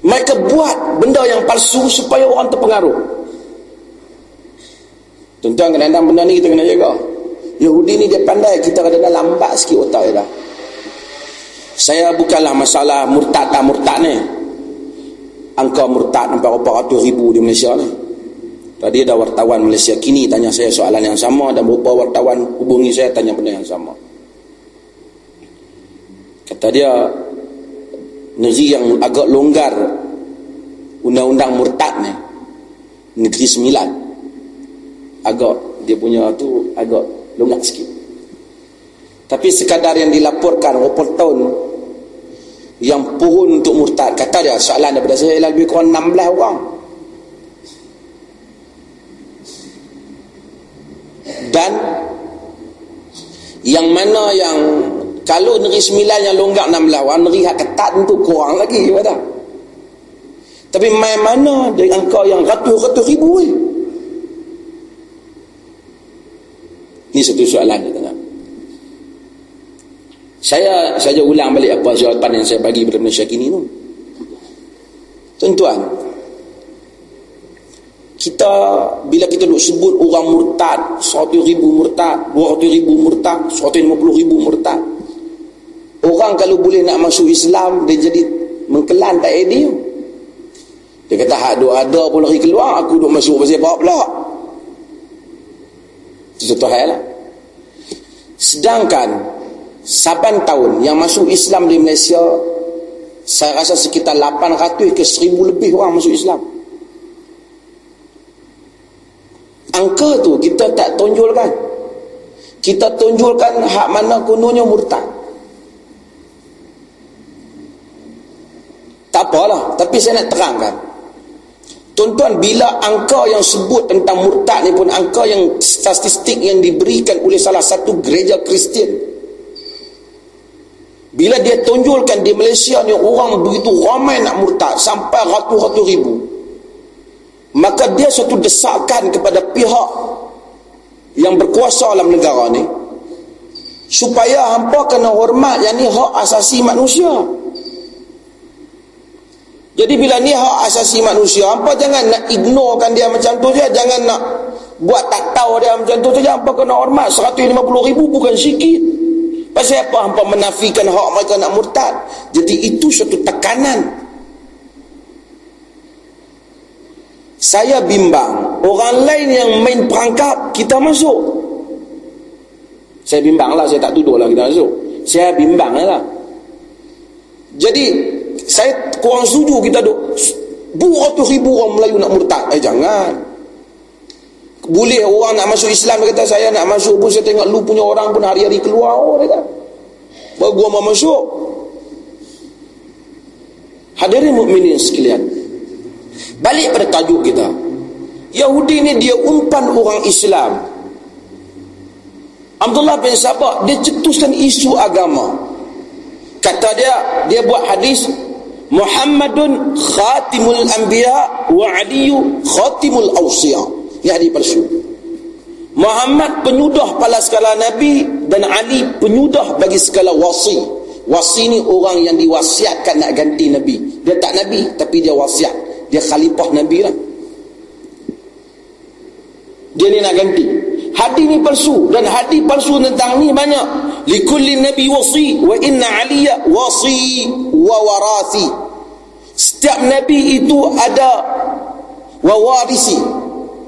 mereka buat benda yang palsu supaya orang terpengaruh. Tuan-tuan kadang-kadang benda ni kita kena jaga. Yahudi ni dia pandai kita kadang-kadang lambat sikit otak dia saya bukanlah masalah murtad tak murtad ni. Angka murtad sampai berapa ratus ribu di Malaysia ni Tadi ada wartawan Malaysia kini tanya saya soalan yang sama dan beberapa wartawan hubungi saya tanya benda yang sama. Kata dia negeri yang agak longgar undang-undang murtad ni negeri sembilan agak dia punya tu agak longgar sikit. Tapi sekadar yang dilaporkan berapa tahun yang pohon untuk murtad kata dia soalan daripada saya lebih kurang 16 orang dan yang mana yang kalau negeri sembilan yang longgak enam lawan negeri hak ketat tu kurang lagi betul tapi main mana dengan kau yang ratus-ratus ribu ni ini satu soalan dia tengah saya saja ulang balik apa jawapan yang saya bagi pada Malaysia kini tu. Tuan-tuan kita bila kita duk sebut orang murtad 100 ribu murtad 200 ribu murtad 150 ribu murtad. Orang kalau boleh nak masuk Islam dia jadi mengkelan tak edil dia. Kata hak duk ada pun lari keluar aku duk masuk pasal apa pula? Itu satu hal lah. Sedangkan saban tahun yang masuk Islam di Malaysia saya rasa sekitar 800 ke 1000 lebih orang masuk Islam angka tu kita tak tonjolkan. Kita tonjolkan hak mana kononnya murtad. Tak apalah tapi saya nak terangkan. Tuan-tuan bila angka yang sebut tentang murtad ni pun angka yang statistik yang diberikan oleh salah satu gereja Kristian bila dia tunjulkan di Malaysia ni orang begitu ramai nak murtad sampai ratus-ratus ribu maka dia satu desakan kepada pihak yang berkuasa dalam negara ni supaya hampa kena hormat yang ni hak asasi manusia. Jadi bila ni hak asasi manusia hampa jangan nak ignorekan dia macam tu je jangan nak buat tak tahu dia macam tu saja hampa kena hormat 150 ribu bukan sikit. Pasal apa hampa menafikan hak mereka nak murtad? Jadi itu satu tekanan saya bimbang. Orang lain yang main perangkap kita masuk. Saya bimbang lah saya tak tuduh lah kita masuk. Saya bimbang lah. Jadi saya kurang setuju kita duk beratus ribu orang Melayu nak murtad. Eh jangan. Boleh orang nak masuk Islam kata saya nak masuk pun saya tengok lu punya orang pun hari-hari keluar oh, dia kata. Gua mau masuk. Hadirin mukminin sekalian Balik pada tajuk kita. Yahudi ni dia umpan orang Islam. Abdullah bin Sabah dia cetuskan isu agama. Kata dia, dia buat hadis Muhammadun khatimul anbiya wa aliyu khatimul awsiya. Ini hadis palsu. Muhammad penyudah pada segala nabi dan Ali penyudah bagi segala wasi. Wasi ni orang yang diwasiatkan nak ganti nabi. Dia tak nabi tapi dia wasiat dia khalifah Nabi lah. Dia ni nak ganti. Hadis ni palsu dan hadis palsu tentang ni banyak. Likulli nabi wasi wa inna aliya wasi wa warasi. Setiap nabi itu ada wawarisi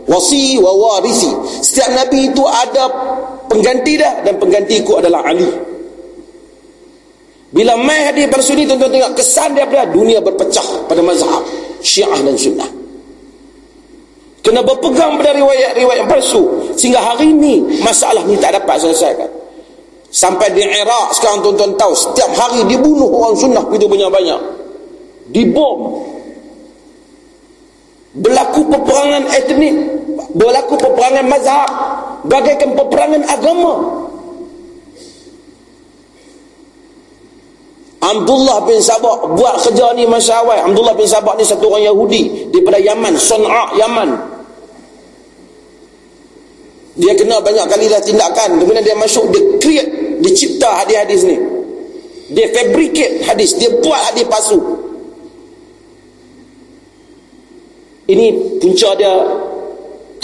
wasi wa warisi. Setiap nabi itu ada pengganti dah dan penggantiku adalah Ali. Bila mai hadis palsu ni tuan-tuan tengok kesan dia pada dunia berpecah pada mazhab syiah dan sunnah. Kena berpegang pada riwayat-riwayat palsu. Sehingga hari ini masalah ni tak dapat selesaikan. Sampai di Iraq sekarang tuan-tuan tahu setiap hari dibunuh orang sunnah begitu banyak-banyak. Dibom. Berlaku peperangan etnik berlaku peperangan mazhab bagaikan peperangan agama Abdullah bin Sabah buat kerja ni masa awal. Abdullah bin Sabah ni satu orang Yahudi daripada Yaman, Son'a, Yaman. Dia kena banyak kali dah tindakan. Kemudian dia masuk, dia create, dia cipta hadis-hadis ni. Dia fabricate hadis, dia buat hadis palsu. Ini punca dia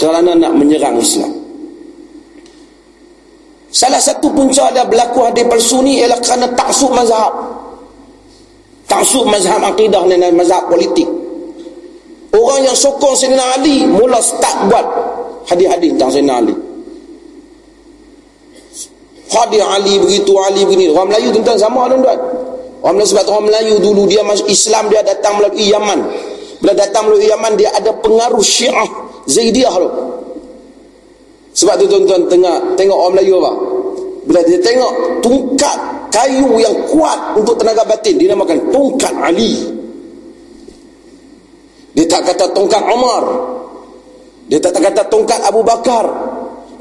kerana nak menyerang Islam. Salah satu punca dia berlaku hadis palsu ni ialah kerana taksub mazhab taksub mazhab akidah dan mazhab politik. Orang yang sokong Sayyidina Ali mula start buat hadis-hadis tentang Sayyidina Ali. Hadis Ali begitu Ali begini. Orang Melayu tentang sama tuan-tuan? Orang Melayu sebab orang Melayu dulu dia masuk Islam dia datang melalui Yaman. Bila datang melalui Yaman dia ada pengaruh syiah Zaidiyah tu. Sebab tu tuan-tuan tengok, tengok orang Melayu apa? Bila dia tengok tungkat kayu yang kuat untuk tenaga batin dinamakan tongkat Ali. Dia tak kata tongkat Umar dia tak kata tongkat Abu Bakar.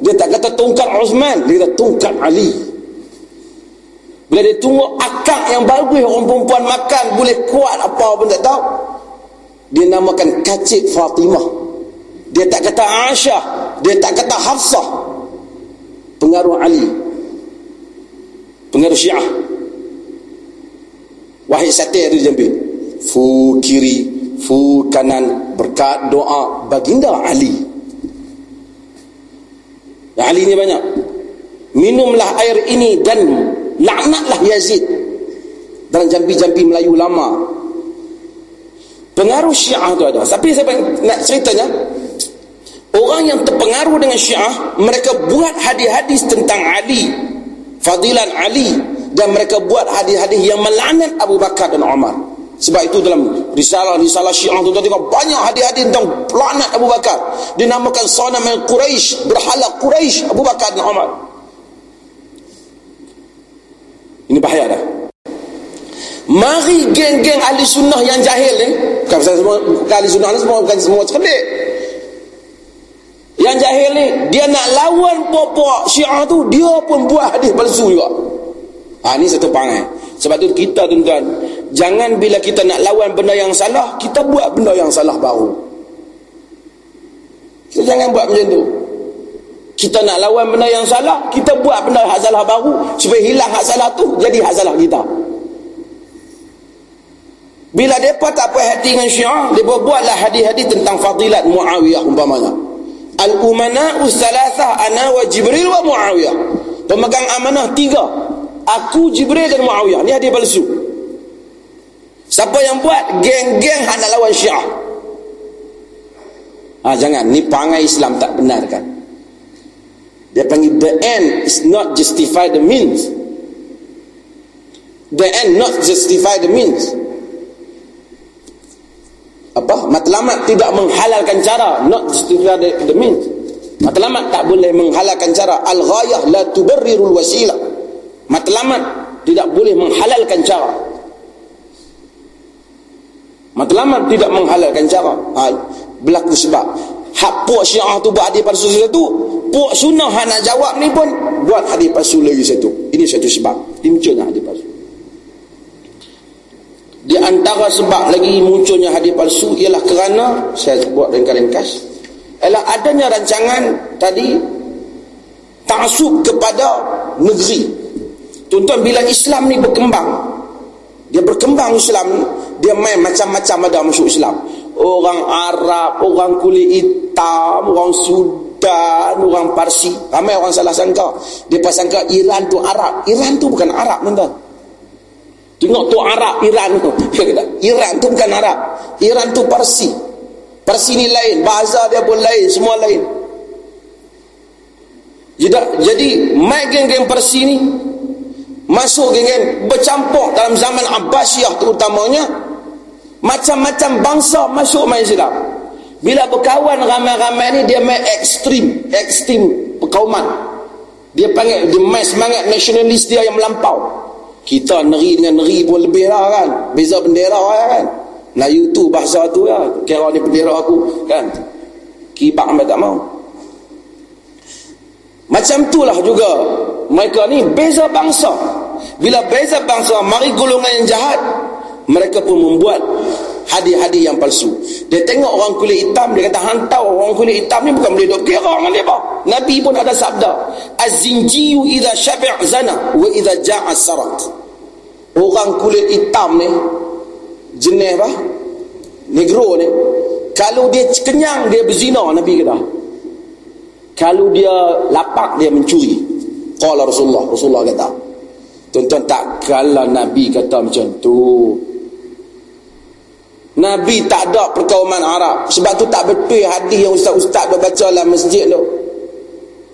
Dia tak kata tongkat Uthman dia kata tongkat Ali. Bila dia tunggu akak yang bagus orang perempuan makan boleh kuat apa pun tak tahu dia namakan kacik Fatimah. Dia tak kata Aisyah. Dia tak kata Hafsah. Pengaruh Ali pengaruh syiah. Wahid sate ada jambi. Fu kiri fu kanan berkat doa baginda Ali. Ali ni banyak. Minumlah air ini dan laknatlah Yazid. Dalam jambi-jambi Melayu lama. Pengaruh syiah tu ada. Tapi saya nak ceritanya orang yang terpengaruh dengan syiah mereka buat hadis-hadis tentang Ali fadilan Ali dan mereka buat hadis-hadis yang melaknat Abu Bakar dan Umar. Sebab itu dalam risalah-risalah syiah tu tengok banyak hadis-hadis tentang laknat Abu Bakar. Dinamakan sanam Quraisy berhala Quraisy Abu Bakar dan Umar. Ini bahaya dah. Mari geng-geng ahli sunnah yang jahil ni. Bukan semua ahli sunnah ni semua Bukan semua cerdik Yang jahil ni Dia nak lawan popok syiah tu Dia pun buat hadis palsu juga. Ha, Ini satu pangai Sebab tu kita tuan-tuan Jangan bila kita nak lawan benda yang salah Kita buat benda yang salah baru. Kita jangan buat macam tu. Kita nak lawan benda yang salah kita buat benda yang salah baru supaya hilang hak salah tu jadi hak salah kita. Bila mereka tak puas hati dengan syiah, mereka buatlah hadis-hadis tentang fadilat Muawiyah umpamanya. Al-umana'u salasah ana wa Jibril wa Muawiyah. Pemegang amanah tiga. Aku, Jibril dan Muawiyah. Ini hadis palsu. Siapa yang buat? Geng-geng yang nak lawan syiah. Ha, jangan. Ni pangai Islam tak benar kan. Dia panggil the end is not justify the means. The end not justify the means apa? Matlamat tidak menghalalkan cara. Not justify the, the means matlamat tak boleh menghalalkan cara. Al ghayah la tubarrirul wasilah matlamat tidak boleh menghalalkan cara. Matlamat tidak menghalalkan cara. Ha, berlaku sebab. Hak puak syiah tu buat hadis palsu satu puak sunnah nak jawab ni pun buat hadis palsu lagi satu. Ini satu sebab. Timcanya hadis palsu di antara sebab lagi munculnya hadis palsu ialah kerana saya buat ringkas-ringkas ialah adanya rancangan tadi taksub kepada negeri. Tuan-tuan bila Islam ni berkembang dia berkembang Islam ni dia main macam-macam ada masuk Islam. Orang Arab orang kulit hitam orang Sudan orang Parsi ramai orang salah sangka. Dia pasangka Iran tu Arab. Iran tu bukan Arab tuan-tuan Tengok tu Arab Iran tu. Iran tu bukan Arab. Iran tu Parsi. Parsi ni lain. Bahasa dia pun lain. Semua lain. Jadi, jadi mai geng-geng Parsi ni masuk geng-geng bercampur dalam zaman Abbasiyah terutamanya macam-macam bangsa masuk main Islam. Bila berkawan ramai-ramai ni dia main ekstrim, ekstrim perkauman. Dia panggil dia main semangat nasionalis dia yang melampau kita neri dengan neri pun lebih lah kan? Beza bendera lah kan? Melayu tu bahasa tu ya kira ni bendera aku kan? Kibak mereka tak mau. Macam tu lah juga. Mereka ni beza bangsa. Bila beza bangsa mari golongan yang jahat mereka pun membuat hadis-hadis yang palsu. Dia tengok orang kulit hitam dia kata hantau orang kulit hitam ni bukan boleh duduk kira dengan dia Nabi pun ada sabda az-zinjiyu idha syabi' zana wa idha ja'a sarat. Orang kulit hitam ni jenis apa? Negro ni kalau dia kenyang dia berzina Nabi kata. Kalau dia lapak dia mencuri. Qala Rasulullah Rasulullah kata tuan-tuan tak kalau Nabi kata macam tu Nabi tak ada perkauman Arab. Sebab tu tak betul hadis yang ustaz-ustaz baca dalam masjid tu.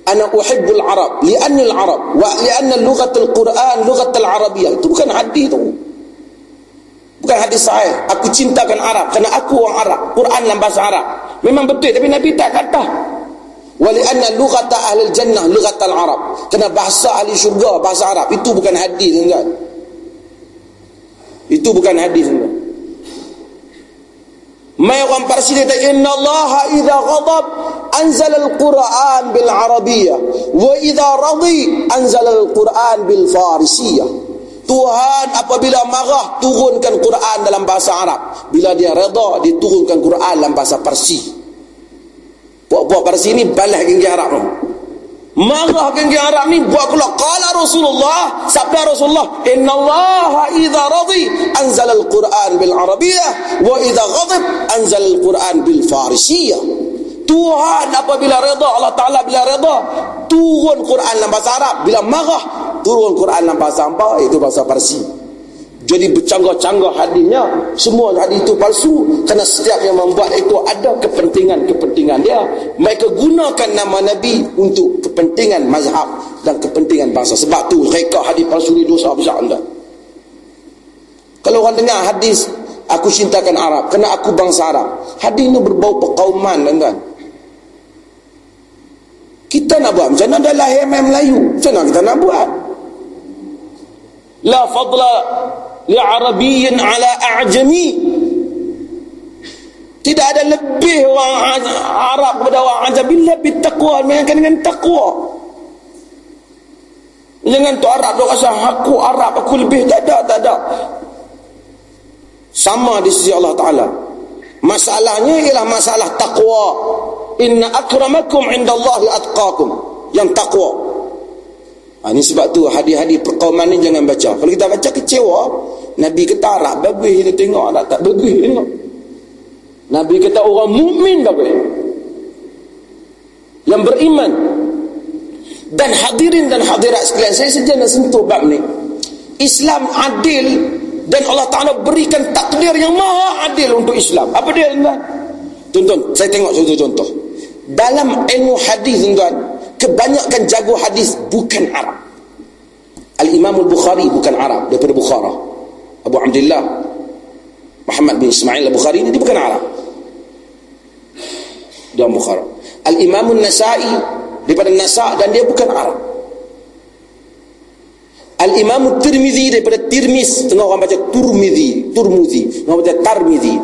Ana uhibbul arab li'anna al-arab wa li'anna lughat al-quran lughat al-arabiyyah itu bukan hadis tu. Bukan hadis sahih. Aku cintakan arab kerana aku orang arab. Quran dalam bahasa arab. Memang betul tapi nabi tak kata. Wa li'anna lughat ahli al-jannah lughat al-arab kerana bahasa ahli syurga bahasa arab itu bukan hadis tuan itu bukan hadis tuan Mai orang Parsi kata inna Allah idza ghadab anzala al-Quran bil Arabiyyah wa idza radi anzala al-Quran bil Farisiyah. Tuhan apabila marah turunkan Quran dalam bahasa Arab. Bila dia redha dia turunkan Quran dalam bahasa Parsi. Puak-puak Parsi ni balas genggi Arab tu. Marah genggi Arab ni buat pula. Qala Rasulullah sabda Rasulullah innallaha idza radi anzala al-Quran bil Arabiyyah wa idza ghadab anzala al-Quran bil Farisiyah Tuhan apabila redha Allah Taala bila redha turun Quran dalam bahasa Arab. Bila marah turun Quran dalam bahasa apa itu bahasa Parsi jadi bercanggah-canggah hadisnya semua hadis itu palsu kerana setiap yang membuat itu ada kepentingan-kepentingan dia. Mereka gunakan nama Nabi untuk kepentingan mazhab dan kepentingan bangsa. Sebab tu reka hadis palsu ni dosa besar anda. Kalau orang dengar hadis aku cintakan Arab kerana aku bangsa Arab hadis ini berbau perkauman tuan-tuan. Kita nak buat macam mana? Dah lahir Melayu. Macam mana kita nak buat? La fadla li arabiyyin ala a'jami. Tidak ada lebih orang Arab kepada orang Ajam bila bitaqwa mainkan dengan takwa jangan tu Arab tu rasa aku Arab aku lebih tak ada tak ada. Sama di sisi Allah Ta'ala. Masalahnya ialah masalah takwa inna akramakum indallahi atqakum. Yang takwa Ha, ini sebab tu hadis-hadis perkauman ni jangan baca. Kalau kita baca kecewa, Nabi kata Arab bagus kita tengok tak tak bagus tengok. Nabi kata orang mukmin bagus. Yang beriman. Dan hadirin dan hadirat sekalian, saya saja nak sentuh bab ni. Islam adil dan Allah Taala berikan takdir yang maha adil untuk Islam. Apa dia tuan? Tuan-tuan, saya tengok satu contoh. Dalam ilmu hadis tuan-tuan, kebanyakan jago hadis bukan Arab. Al-Imam Al-Bukhari bukan Arab daripada Bukhara. Abu Abdullah Muhammad bin Ismail Al-Bukhari ini dia bukan Arab. Dia Bukhara. Al-Imam Al-Nasai daripada Nasa dan dia bukan Arab. Al-Imam Al-Tirmizi daripada Tirmiz, tengah orang baca Turmizi, Turmuzi, orang baca Tarmizi.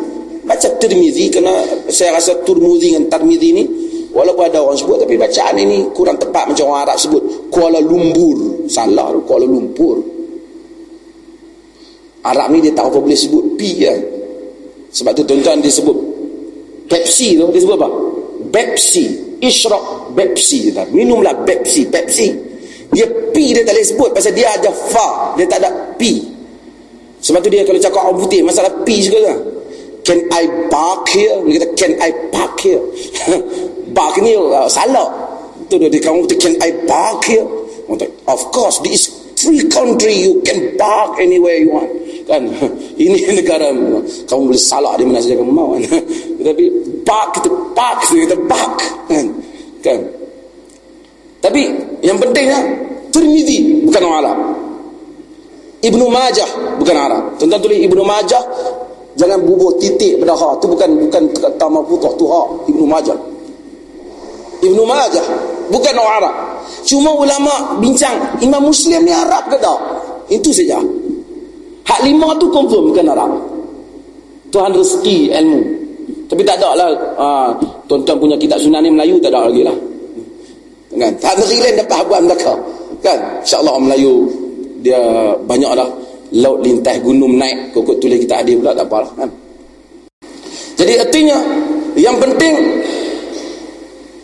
Baca Tirmizi kerana saya rasa Turmuzi dengan Tarmizi ni Walaupun ada orang sebut tapi bacaan ini kurang tepat macam orang Arab sebut Kuala Lumpur. Salah Kuala Lumpur. Arab ni dia tak apa boleh sebut P kan. Sebab tu tuan-tuan dia sebut Pepsi tu dia sebut apa? Pepsi. Ishraq Pepsi. Minumlah Pepsi. Pepsi. Dia P dia tak boleh sebut pasal dia ada fa. Dia tak ada P. Sebab tu dia kalau cakap orang putih masalah P juga kan. Can I park here? Dia kata can I park here? park ni uh, salah tu dia kamu tu can I park here of course this free country you can park anywhere you want. Kan? Ini negara kamu boleh salah di mana saja kamu mau kan? Tapi park itu park kita park kan? Kan? Tapi yang pentingnya Tirmidhi bukan orang Arab. Ibnu Majah bukan Arab. Tuan-tuan tulis Ibnu Majah jangan bubur titik pada ha tu bukan bukan tamah putih tu ha Ibnu Majah. Ibnu Majah bukan orang Arab. Cuma ulama bincang Imam Muslim ni Arab ke tak? Itu saja. Hak lima tu confirm bukan Arab. Tuhan rezeki ilmu. Tapi tak ada lah uh, tuan-tuan punya kitab sunan ni Melayu tak ada lagi lah. Kan? Tak ada lain dapat buat mereka kan? insyaAllah orang Melayu dia banyak dah. Laut lintas gunung naik kokot tulis kita adil pula tak apa lah kan? Jadi artinya yang penting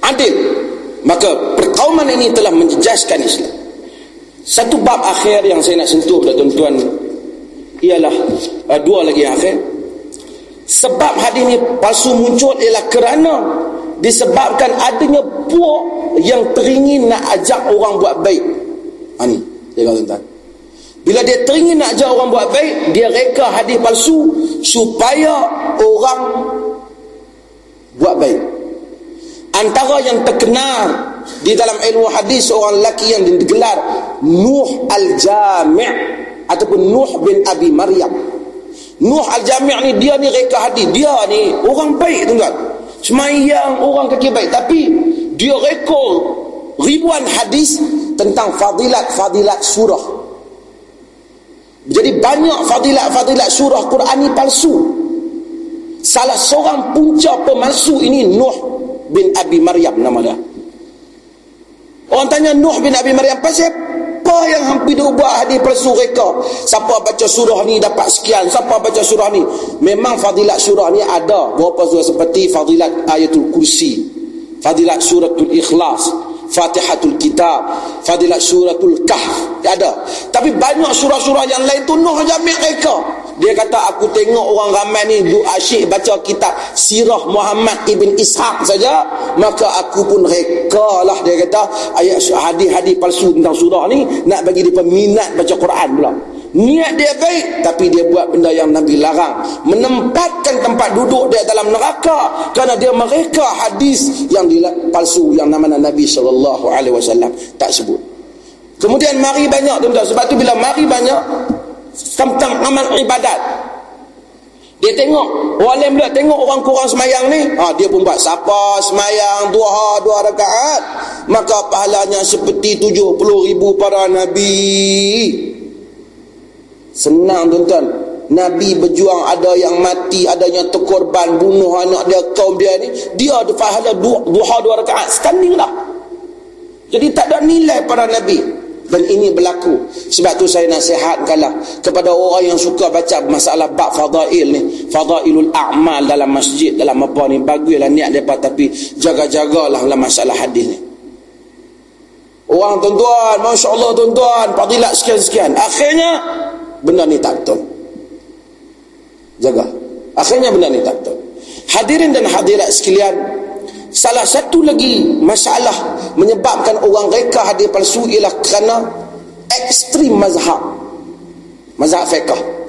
adil maka perkauman ini telah menjejaskan Islam. Satu bab akhir yang saya nak sentuh pada tuan-tuan ialah uh, dua lagi akhir. Sebab hadis ini palsu muncul ialah kerana disebabkan adanya buah yang teringin nak ajak orang buat baik. Ha ni dia tuan-tuan. Bila dia teringin nak ajak orang buat baik dia reka hadis palsu supaya orang buat baik antara yang terkenal di dalam ilmu hadis seorang lelaki yang digelar Nuh Al-Jami' ataupun Nuh bin Abi Maryam. Nuh Al-Jami' ni dia ni reka hadis. Dia ni orang baik tuan semayang orang kaki baik. Tapi dia reka ribuan hadis tentang fadilat-fadilat surah. Jadi banyak fadilat-fadilat surah Quran ni palsu. Salah seorang punca pemalsu ini Nuh bin Abi Maryam nama dia. Orang tanya Nuh bin Abi Maryam pasal apa yang hampir dia buat hadis palsu reka? Siapa baca surah ni dapat sekian, siapa baca surah ni. Memang fadilat surah ni ada beberapa surah seperti fadilat ayatul kursi, fadilat suratul ikhlas, Fatihatul Kitab, Fadilat Suratul Kahf, ada. Tapi banyak surah-surah yang lain tu Nuh jamik mereka. Dia kata aku tengok orang ramai ni du asyik baca kitab Sirah Muhammad ibn Ishaq saja, maka aku pun rekalah dia kata ayat hadis-hadis palsu tentang surah ni nak bagi dia minat baca Quran pula. Niat dia baik tapi dia buat benda yang Nabi larang. Menempatkan tempat duduk dia dalam neraka kerana dia mereka hadis yang palsu yang nama Nabi sallallahu alaihi wasallam tak sebut. Kemudian mari banyak tuan-tuan sebab tu bila mari banyak tentang amal ibadat. Dia tengok lain pula tengok orang kurang semayang ni, ha, dia pun buat siapa semayang dua dua rakaat. Maka pahalanya seperti 70 ribu para nabi. Senang tuan-tuan. Nabi berjuang ada yang mati ada yang terkorban bunuh anak dia kaum dia ni. Dia ada pahala duha dua rakaat. Standing lah. Jadi tak ada nilai para Nabi dan ini berlaku. Sebab tu saya nasihatkanlah kepada orang yang suka baca masalah bab fadail ni. Fadailul a'mal dalam masjid dalam apa ni baguslah niat mereka. Tapi jaga-jagalah dalam masalah hadis ni. Orang tuan-tuan Masya Allah tuan-tuan fadilat sekian-sekian. Akhirnya benda ni tak betul. Jaga. Akhirnya benda ni tak betul. Hadirin dan hadirat sekalian salah satu lagi masalah menyebabkan orang reka hadir palsu ialah kerana ekstrim mazhab. Mazhab fiqah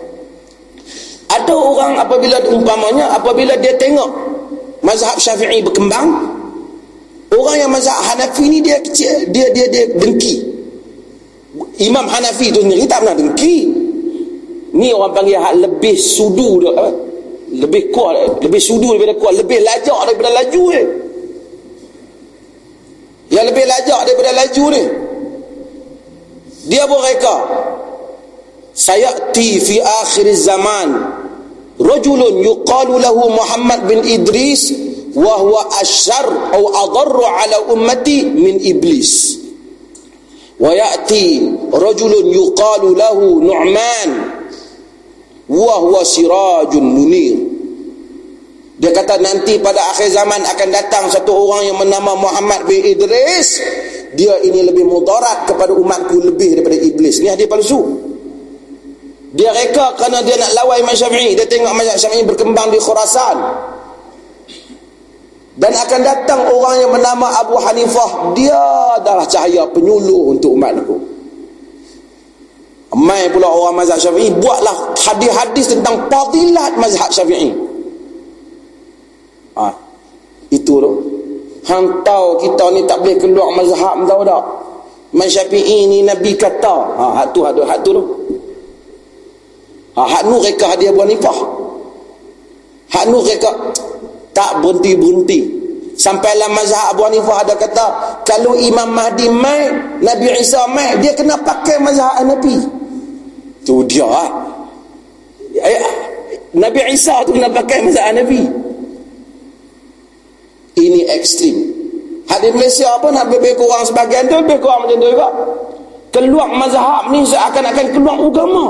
ada orang apabila umpamanya apabila dia tengok mazhab syafi'i berkembang orang yang mazhab Hanafi ni dia kecil dia dia dia dengki. Imam Hanafi tu sendiri tak pernah dengki. Ni orang panggil hak lebih sudu dia lebih kuat lebih sudu daripada kuat lebih lajak daripada laju dia yang lebih lajak daripada laju ni. Dia pun reka. Sayati fi akhir zaman. Rajulun yuqalu lahu Muhammad bin Idris wa huwa ashar atau adarru ala ummati min iblis. Wa ya'ti rajulun yuqalu lahu Nu'man wa huwa sirajun munir dia kata nanti pada akhir zaman akan datang satu orang yang bernama Muhammad bin Idris. Dia ini lebih mudarat kepada umatku lebih daripada iblis. Ni hadis palsu. Dia reka kerana dia nak lawan Imam Syafi'i. Dia tengok Imam Syafi'i berkembang di Khurasan. Dan akan datang orang yang bernama Abu Hanifah. Dia adalah cahaya penyuluh untuk umatku. Mai pula orang mazhab Syafi'i buatlah hadis-hadis tentang fadilat mazhab Syafi'i. Itu tu. Hang tahu kita ni tak boleh keluar mazhab tahu tak Imam Syafi'i ni Nabi kata ha, hak tu hak tu hak tu tu. Ha, hak nu reka hadiah buah nipah hak nu reka tak berhenti-berhenti. Sampai dalam mazhab Abu Hanifah ada kata kalau Imam Mahdi mai Nabi Isa mai dia kena pakai mazhab Nabi. Tu dia ha? Nabi Isa tu kena pakai mazhab Nabi ini ekstrim. Hadis Malaysia apa nak lebih kurang sebagian tu lebih kurang macam tu juga. Keluar mazhab ni seakan-akan keluar agama.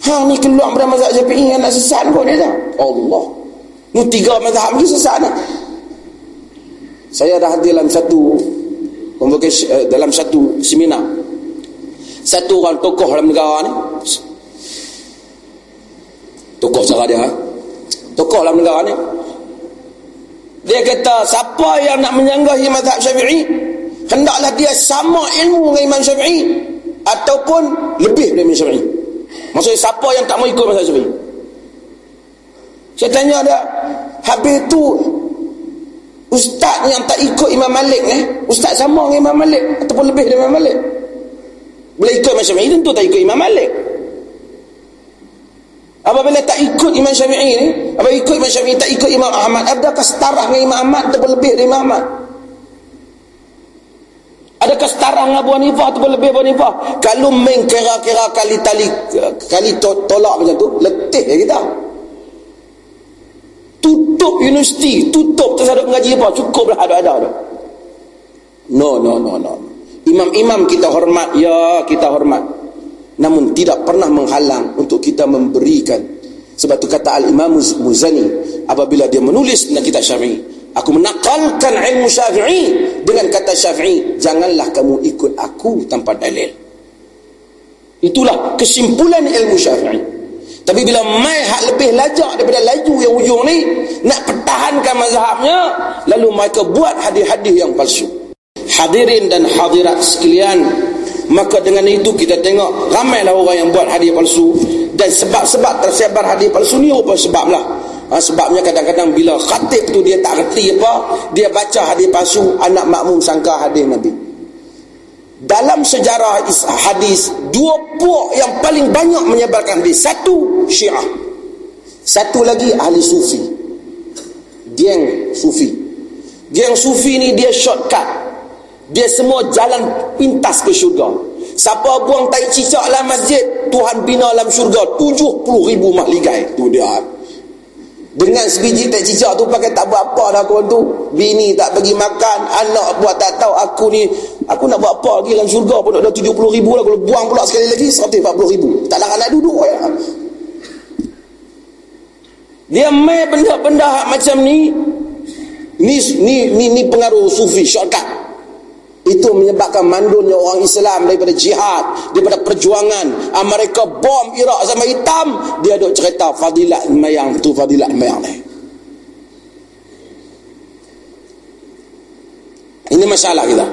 Ha ni keluar pada mazhab Syafi'i yang nak sesat kot dia tak Allah. Ni tiga mazhab ni sesat tak saya dah hadir dalam satu eh, dalam satu seminar. Satu orang tokoh dalam negara ni. Tokoh cara dia ha? tokoh dalam negara ni dia kata siapa yang nak menyanggahi mazhab syafi'i hendaklah dia sama ilmu dengan Imam Syafi'i ataupun lebih dari Imam Syafi'i. Maksudnya siapa yang tak mau ikut mazhab syafi'i? Saya tanya dia habis tu ustaz yang tak ikut Imam Malik eh ustaz sama dengan Imam Malik ataupun lebih dari Imam Malik? Boleh ikut Imam Syafi'i tentu tak ikut Imam Malik Apabila tak ikut Imam Syafi'i ni, apabila ikut Imam Syafi'i tak ikut Imam Ahmad, adakah setara dengan Imam Ahmad atau lebih dari Imam Ahmad? Adakah setara dengan Abu Hanifah atau lebih Abu Hanifah? Kalau main kira-kira kali tali kali tolak macam tu, letih ya kita. Tutup universiti, tutup tersaduk mengaji apa? Cukuplah ada-ada tu. No, no, no, no. Imam-imam kita hormat, ya kita hormat namun tidak pernah menghalang untuk kita memberikan. Sebab itu kata Al-Imam Muzani apabila dia menulis tentang kitab Syafi'i aku menakalkan ilmu Syafi'i dengan kata Syafi'i janganlah kamu ikut aku tanpa dalil. Itulah kesimpulan ilmu Syafi'i. Tapi bila mai hak lebih lajak daripada laju yang ujung ni nak pertahankan mazhabnya lalu mereka buat hadis-hadis yang palsu. Hadirin dan hadirat sekalian maka dengan itu kita tengok ramailah orang yang buat hadiah palsu. Dan sebab-sebab tersebar hadiah palsu ni apa sebablah. Ha, sebabnya kadang-kadang bila khatib tu dia tak reti apa dia baca hadiah palsu anak makmum sangka hadiah Nabi. Dalam sejarah hadis dua puak yang paling banyak menyebarkan hadis. Satu syiah. Satu lagi ahli sufi. Geng sufi. Geng sufi ni dia shortcut dia semua jalan pintas ke syurga Siapa buang tai cicak dalam masjid, Tuhan bina dalam syurga 70 ribu mahligai. Tu dia. Dengan sebiji tai cicak tu pakai tak buat apa dah kau tu. Bini tak pergi makan, anak buat tak tahu aku ni. Aku nak buat apa lagi dalam syurga pun ada 70 ribu lah. Kalau buang pula sekali lagi 140 ribu. Tak nak nak duduk ya. Dia main benda-benda macam ni. Ni ni ni, ni pengaruh sufi shortcut itu menyebabkan mandulnya orang Islam daripada jihad daripada perjuangan. Ah, mereka bom Iraq sama hitam dia duk cerita fadilat mayang tu fadilat mayang ni. Ini masalah kita.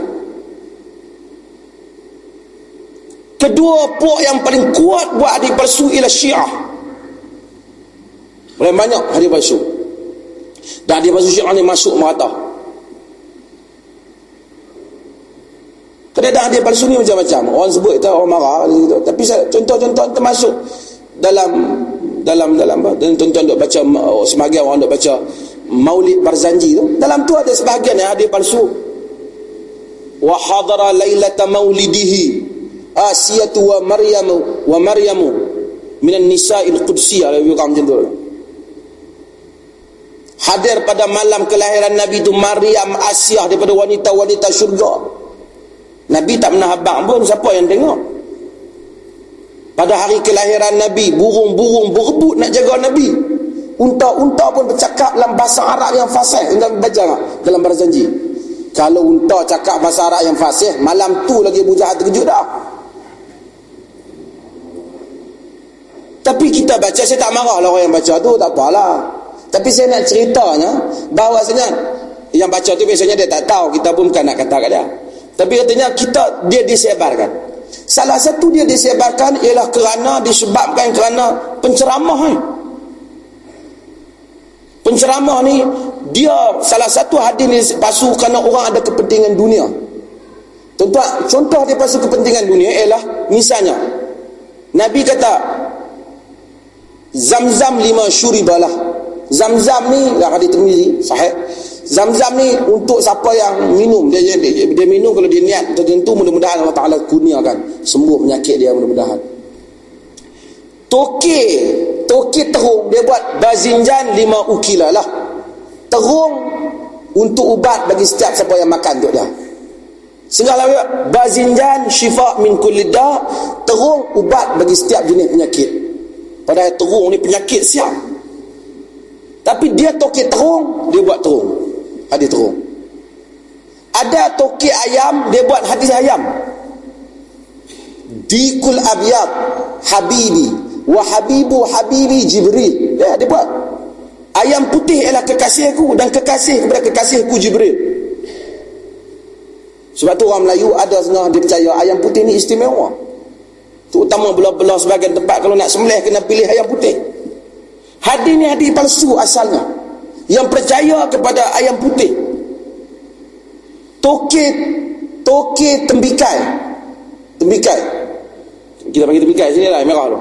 Kedua puak yang paling kuat buat adik palsu ialah syiah. Boleh banyak adik palsu. Dan adik palsu syiah ni masuk merata Kadang-kadang dia palsu ni macam-macam. Orang sebut itu orang marah. Tapi contoh-contoh termasuk dalam dalam dalam dan tuan-tuan duk baca oh, sebahagian orang duk baca Maulid Barzanji tu. Dalam tu ada sebahagian yang hadis palsu. Wa hadara lailata maulidihi Asiyatu wa Maryamu wa Maryamu minan nisa'il qudsiyah lebih kurang macam tu. Hadir pada malam kelahiran Nabi itu Maryam Asiyah daripada wanita-wanita syurga. Nabi tak pernah habang pun siapa yang tengok? Pada hari kelahiran Nabi burung-burung berebut nak jaga Nabi. Unta-unta pun bercakap dalam bahasa Arab yang fasih. Dalam baca dalam berjanji kalau unta cakap bahasa Arab yang fasih malam tu lagi Abu terkejut dah. Tapi kita baca saya tak marah lah orang yang baca tu tak apalah. Tapi saya nak ceritanya bahawasanya yang baca tu biasanya dia tak tahu kita pun bukan nak kata kat dia tapi katanya kita dia disebarkan. Salah satu dia disebarkan ialah kerana disebabkan kerana penceramah ni. Penceramah ni dia salah satu hadis ni pasu kerana orang ada kepentingan dunia. Contoh contoh dia pasu kepentingan dunia ialah misalnya Nabi kata Zamzam lima syuribalah. Zamzam ni dah hadis Tirmizi sahih Zam-zam ni untuk siapa yang minum dia, dia, dia, dia minum kalau dia niat tertentu mudah-mudahan Allah Taala kurniakan sembuh penyakit dia mudah-mudahan. Toke, toke terung dia buat bazinjan lima ukila lah. Terung untuk ubat bagi setiap siapa yang makan untuk dia. Sehingga lah bazinjan syifa min kulida terung ubat bagi setiap jenis penyakit. Padahal terung ni penyakit siap. Tapi dia toke terung, dia buat terung hadis terung ada toki ayam dia buat hadis ayam. Dikul abiyat habibi. Wa habibu habibi jibril. Ya, dia buat. Ayam putih ialah kekasihku dan kekasih kepada kekasihku jibril. Sebab tu orang Melayu ada setengah dia percaya ayam putih ni istimewa. Terutama belah-belah sebagian tempat kalau nak sembelih kena pilih ayam putih. Hadis ni hadis palsu asalnya yang percaya kepada ayam putih. Toke toke tembikai. Tembikai. Kita panggil tembikai sini lah merah tu.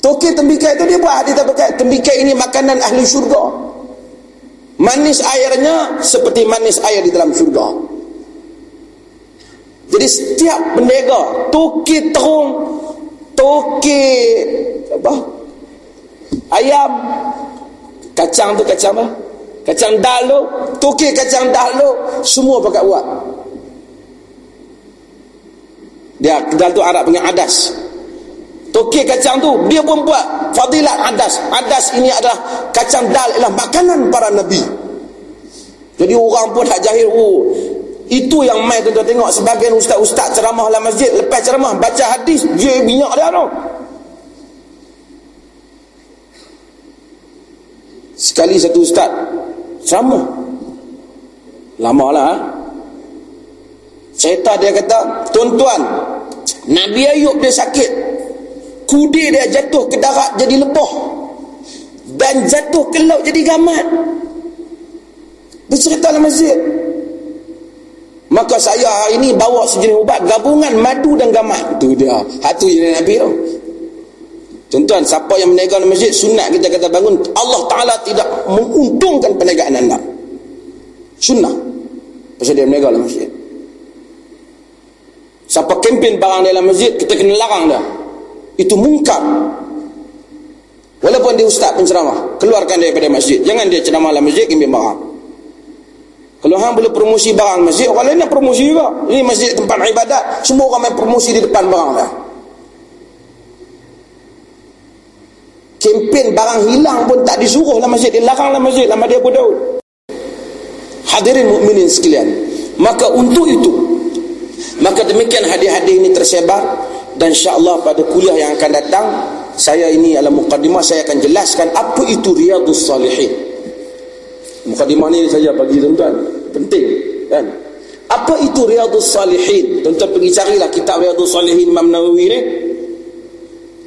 Toke tembikai tu dia buat. Dia tak pakai. Tembikai ini makanan ahli syurga. Manis airnya seperti manis air di dalam syurga. Jadi setiap pendega toke terung toke apa? Ayam Kacang tu kacang apa? Kacang dal tu, tukir kacang dal tu, semua pakai buat. Dia dal tu Arab punya adas. Tukir kacang tu, dia pun buat fadilat adas. Adas ini adalah kacang dal ialah makanan para nabi. Jadi orang pun tak jahil, oh, itu yang mai tuan tengok sebagian ustaz-ustaz ceramah dalam masjid lepas ceramah baca hadis dia minyak dia tu. Sekali satu ustaz. Sama. Lama lah ha? cerita dia kata tuan-tuan Nabi Ayub dia sakit. Kudi dia jatuh ke darat jadi lebah. Dan jatuh ke laut jadi gamat. Dia cerita dalam masjid. Maka saya hari ini bawa sejenis ubat gabungan madu dan gamat. Itu dia. Hatu je Nabi tu Tuan-tuan, siapa yang menegak masjid, sunat kita kata bangun. Allah Ta'ala tidak menguntungkan perniagaan anda. Sunnah. Pasal dia menegak masjid. Siapa kempen barang dalam masjid kita kena larang dah itu mungkar walaupun dia ustaz penceramah keluarkan dia daripada masjid jangan dia ceramah dalam masjid kempen barang kalau hang boleh promosi barang masjid orang lain nak promosi juga ini masjid tempat ibadat semua orang main promosi di depan barang dah kempen barang hilang pun tak disuruh dalam masjid. Dilarang dalam masjid lama dia Abu Daud. Hadirin mukminin sekalian maka untuk itu maka demikian hadis-hadis ini tersebar dan insya-Allah pada kuliah yang akan datang saya ini adalah mukadimah saya akan jelaskan apa itu riyadhus salihin. Mukadimah ini saja bagi tuan-tuan penting kan? Apa itu riyadhus salihin? Tuan-tuan pergi carilah kitab riyadhus salihin Imam Nawawi ni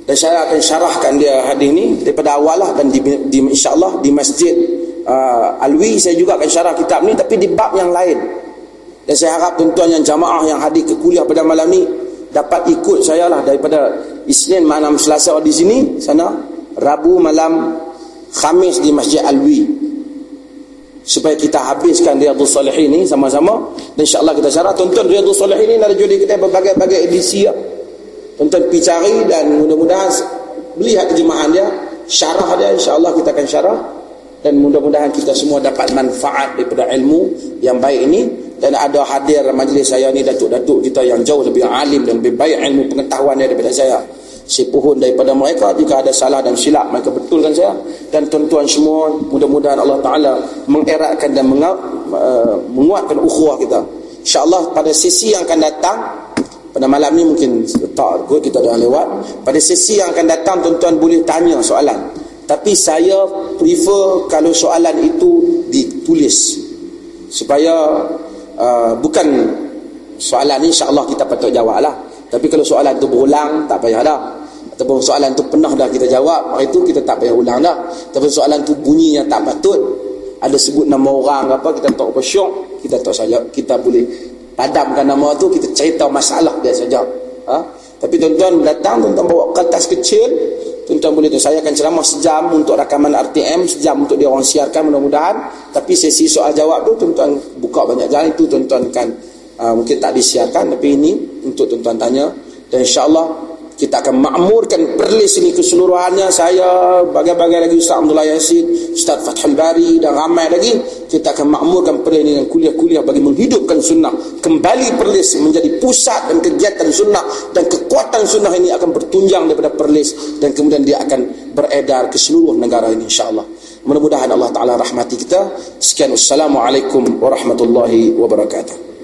dan saya akan syarahkan dia hadis ni daripada awal lah dan di, di insya-Allah di masjid uh, Alwi. Saya juga akan syarah kitab ni tapi di bab yang lain. Dan saya harap tuan-tuan yang jamaah yang hadir ke kuliah pada malam ni dapat ikut saya lah daripada Isnin malam Selasa di sini sana Rabu malam Khamis di Masjid Alwi. Supaya kita habiskan Riyadhus Salihin ni sama-sama. Dan insya-Allah kita syarah. Tuan-tuan Riyadhus Salihin ni ada jual kita berbagai-bagai edisi ya. Tuan-tuan pergi cari dan mudah-mudahan beli hak terjemahan dia syarah dia insya-Allah kita akan syarah. Dan mudah-mudahan kita semua dapat manfaat daripada ilmu yang baik ini. Dan ada hadir majlis saya ni datuk-datuk kita yang jauh lebih alim dan lebih baik ilmu pengetahuan daripada saya. Si puhun daripada mereka jika ada salah dan silap mereka betulkan saya. Dan tuan-tuan semua mudah-mudahan Allah Ta'ala mengeratkan dan uh, menguatkan ukhuwah kita. insyaAllah pada sesi yang akan datang pada malam ni mungkin tak kot kita dah lewat. Pada sesi yang akan datang tuan-tuan boleh tanya soalan. Tapi saya prefer kalau soalan itu ditulis. Supaya uh, bukan soalan ni insyaAllah kita patut jawab lah. Tapi kalau soalan tu berulang tak payah dah. Ataupun soalan tu pernah dah kita jawab itu kita tak payah ulang dah. Tapi soalan tu bunyinya tak patut. Ada sebut nama orang apa kita tak apa syok kita tak saja kita boleh padamkan nama tu kita cerita masalah dia saja. Ha? tapi tuan-tuan datang tuan-tuan bawa kertas kecil. Tuan-tuan boleh tu saya akan ceramah sejam untuk rakaman RTM sejam untuk dia orang siarkan mudah-mudahan. Tapi sesi soal jawab tu tuan-tuan buka banyak jalan. Itu tuan-tuan kan uh, mungkin tak disiarkan. Tapi ini untuk tuan-tuan tanya. Dan insyaAllah kita akan makmurkan perlis ini keseluruhannya. Saya bagai-bagai lagi Ustaz Abdullah Yassin Ustaz Fathul Bari dan ramai lagi. Kita akan makmurkan perlis ini dengan kuliah-kuliah bagi menghidupkan sunnah. Kembali perlis menjadi pusat dan kegiatan sunnah dan kekuatan sunnah ini akan bertunjang daripada perlis dan kemudian dia akan beredar ke seluruh negara ini insyaAllah. Mudah-mudahan Allah Ta'ala rahmati kita. Sekian. Wassalamualaikum warahmatullahi wabarakatuh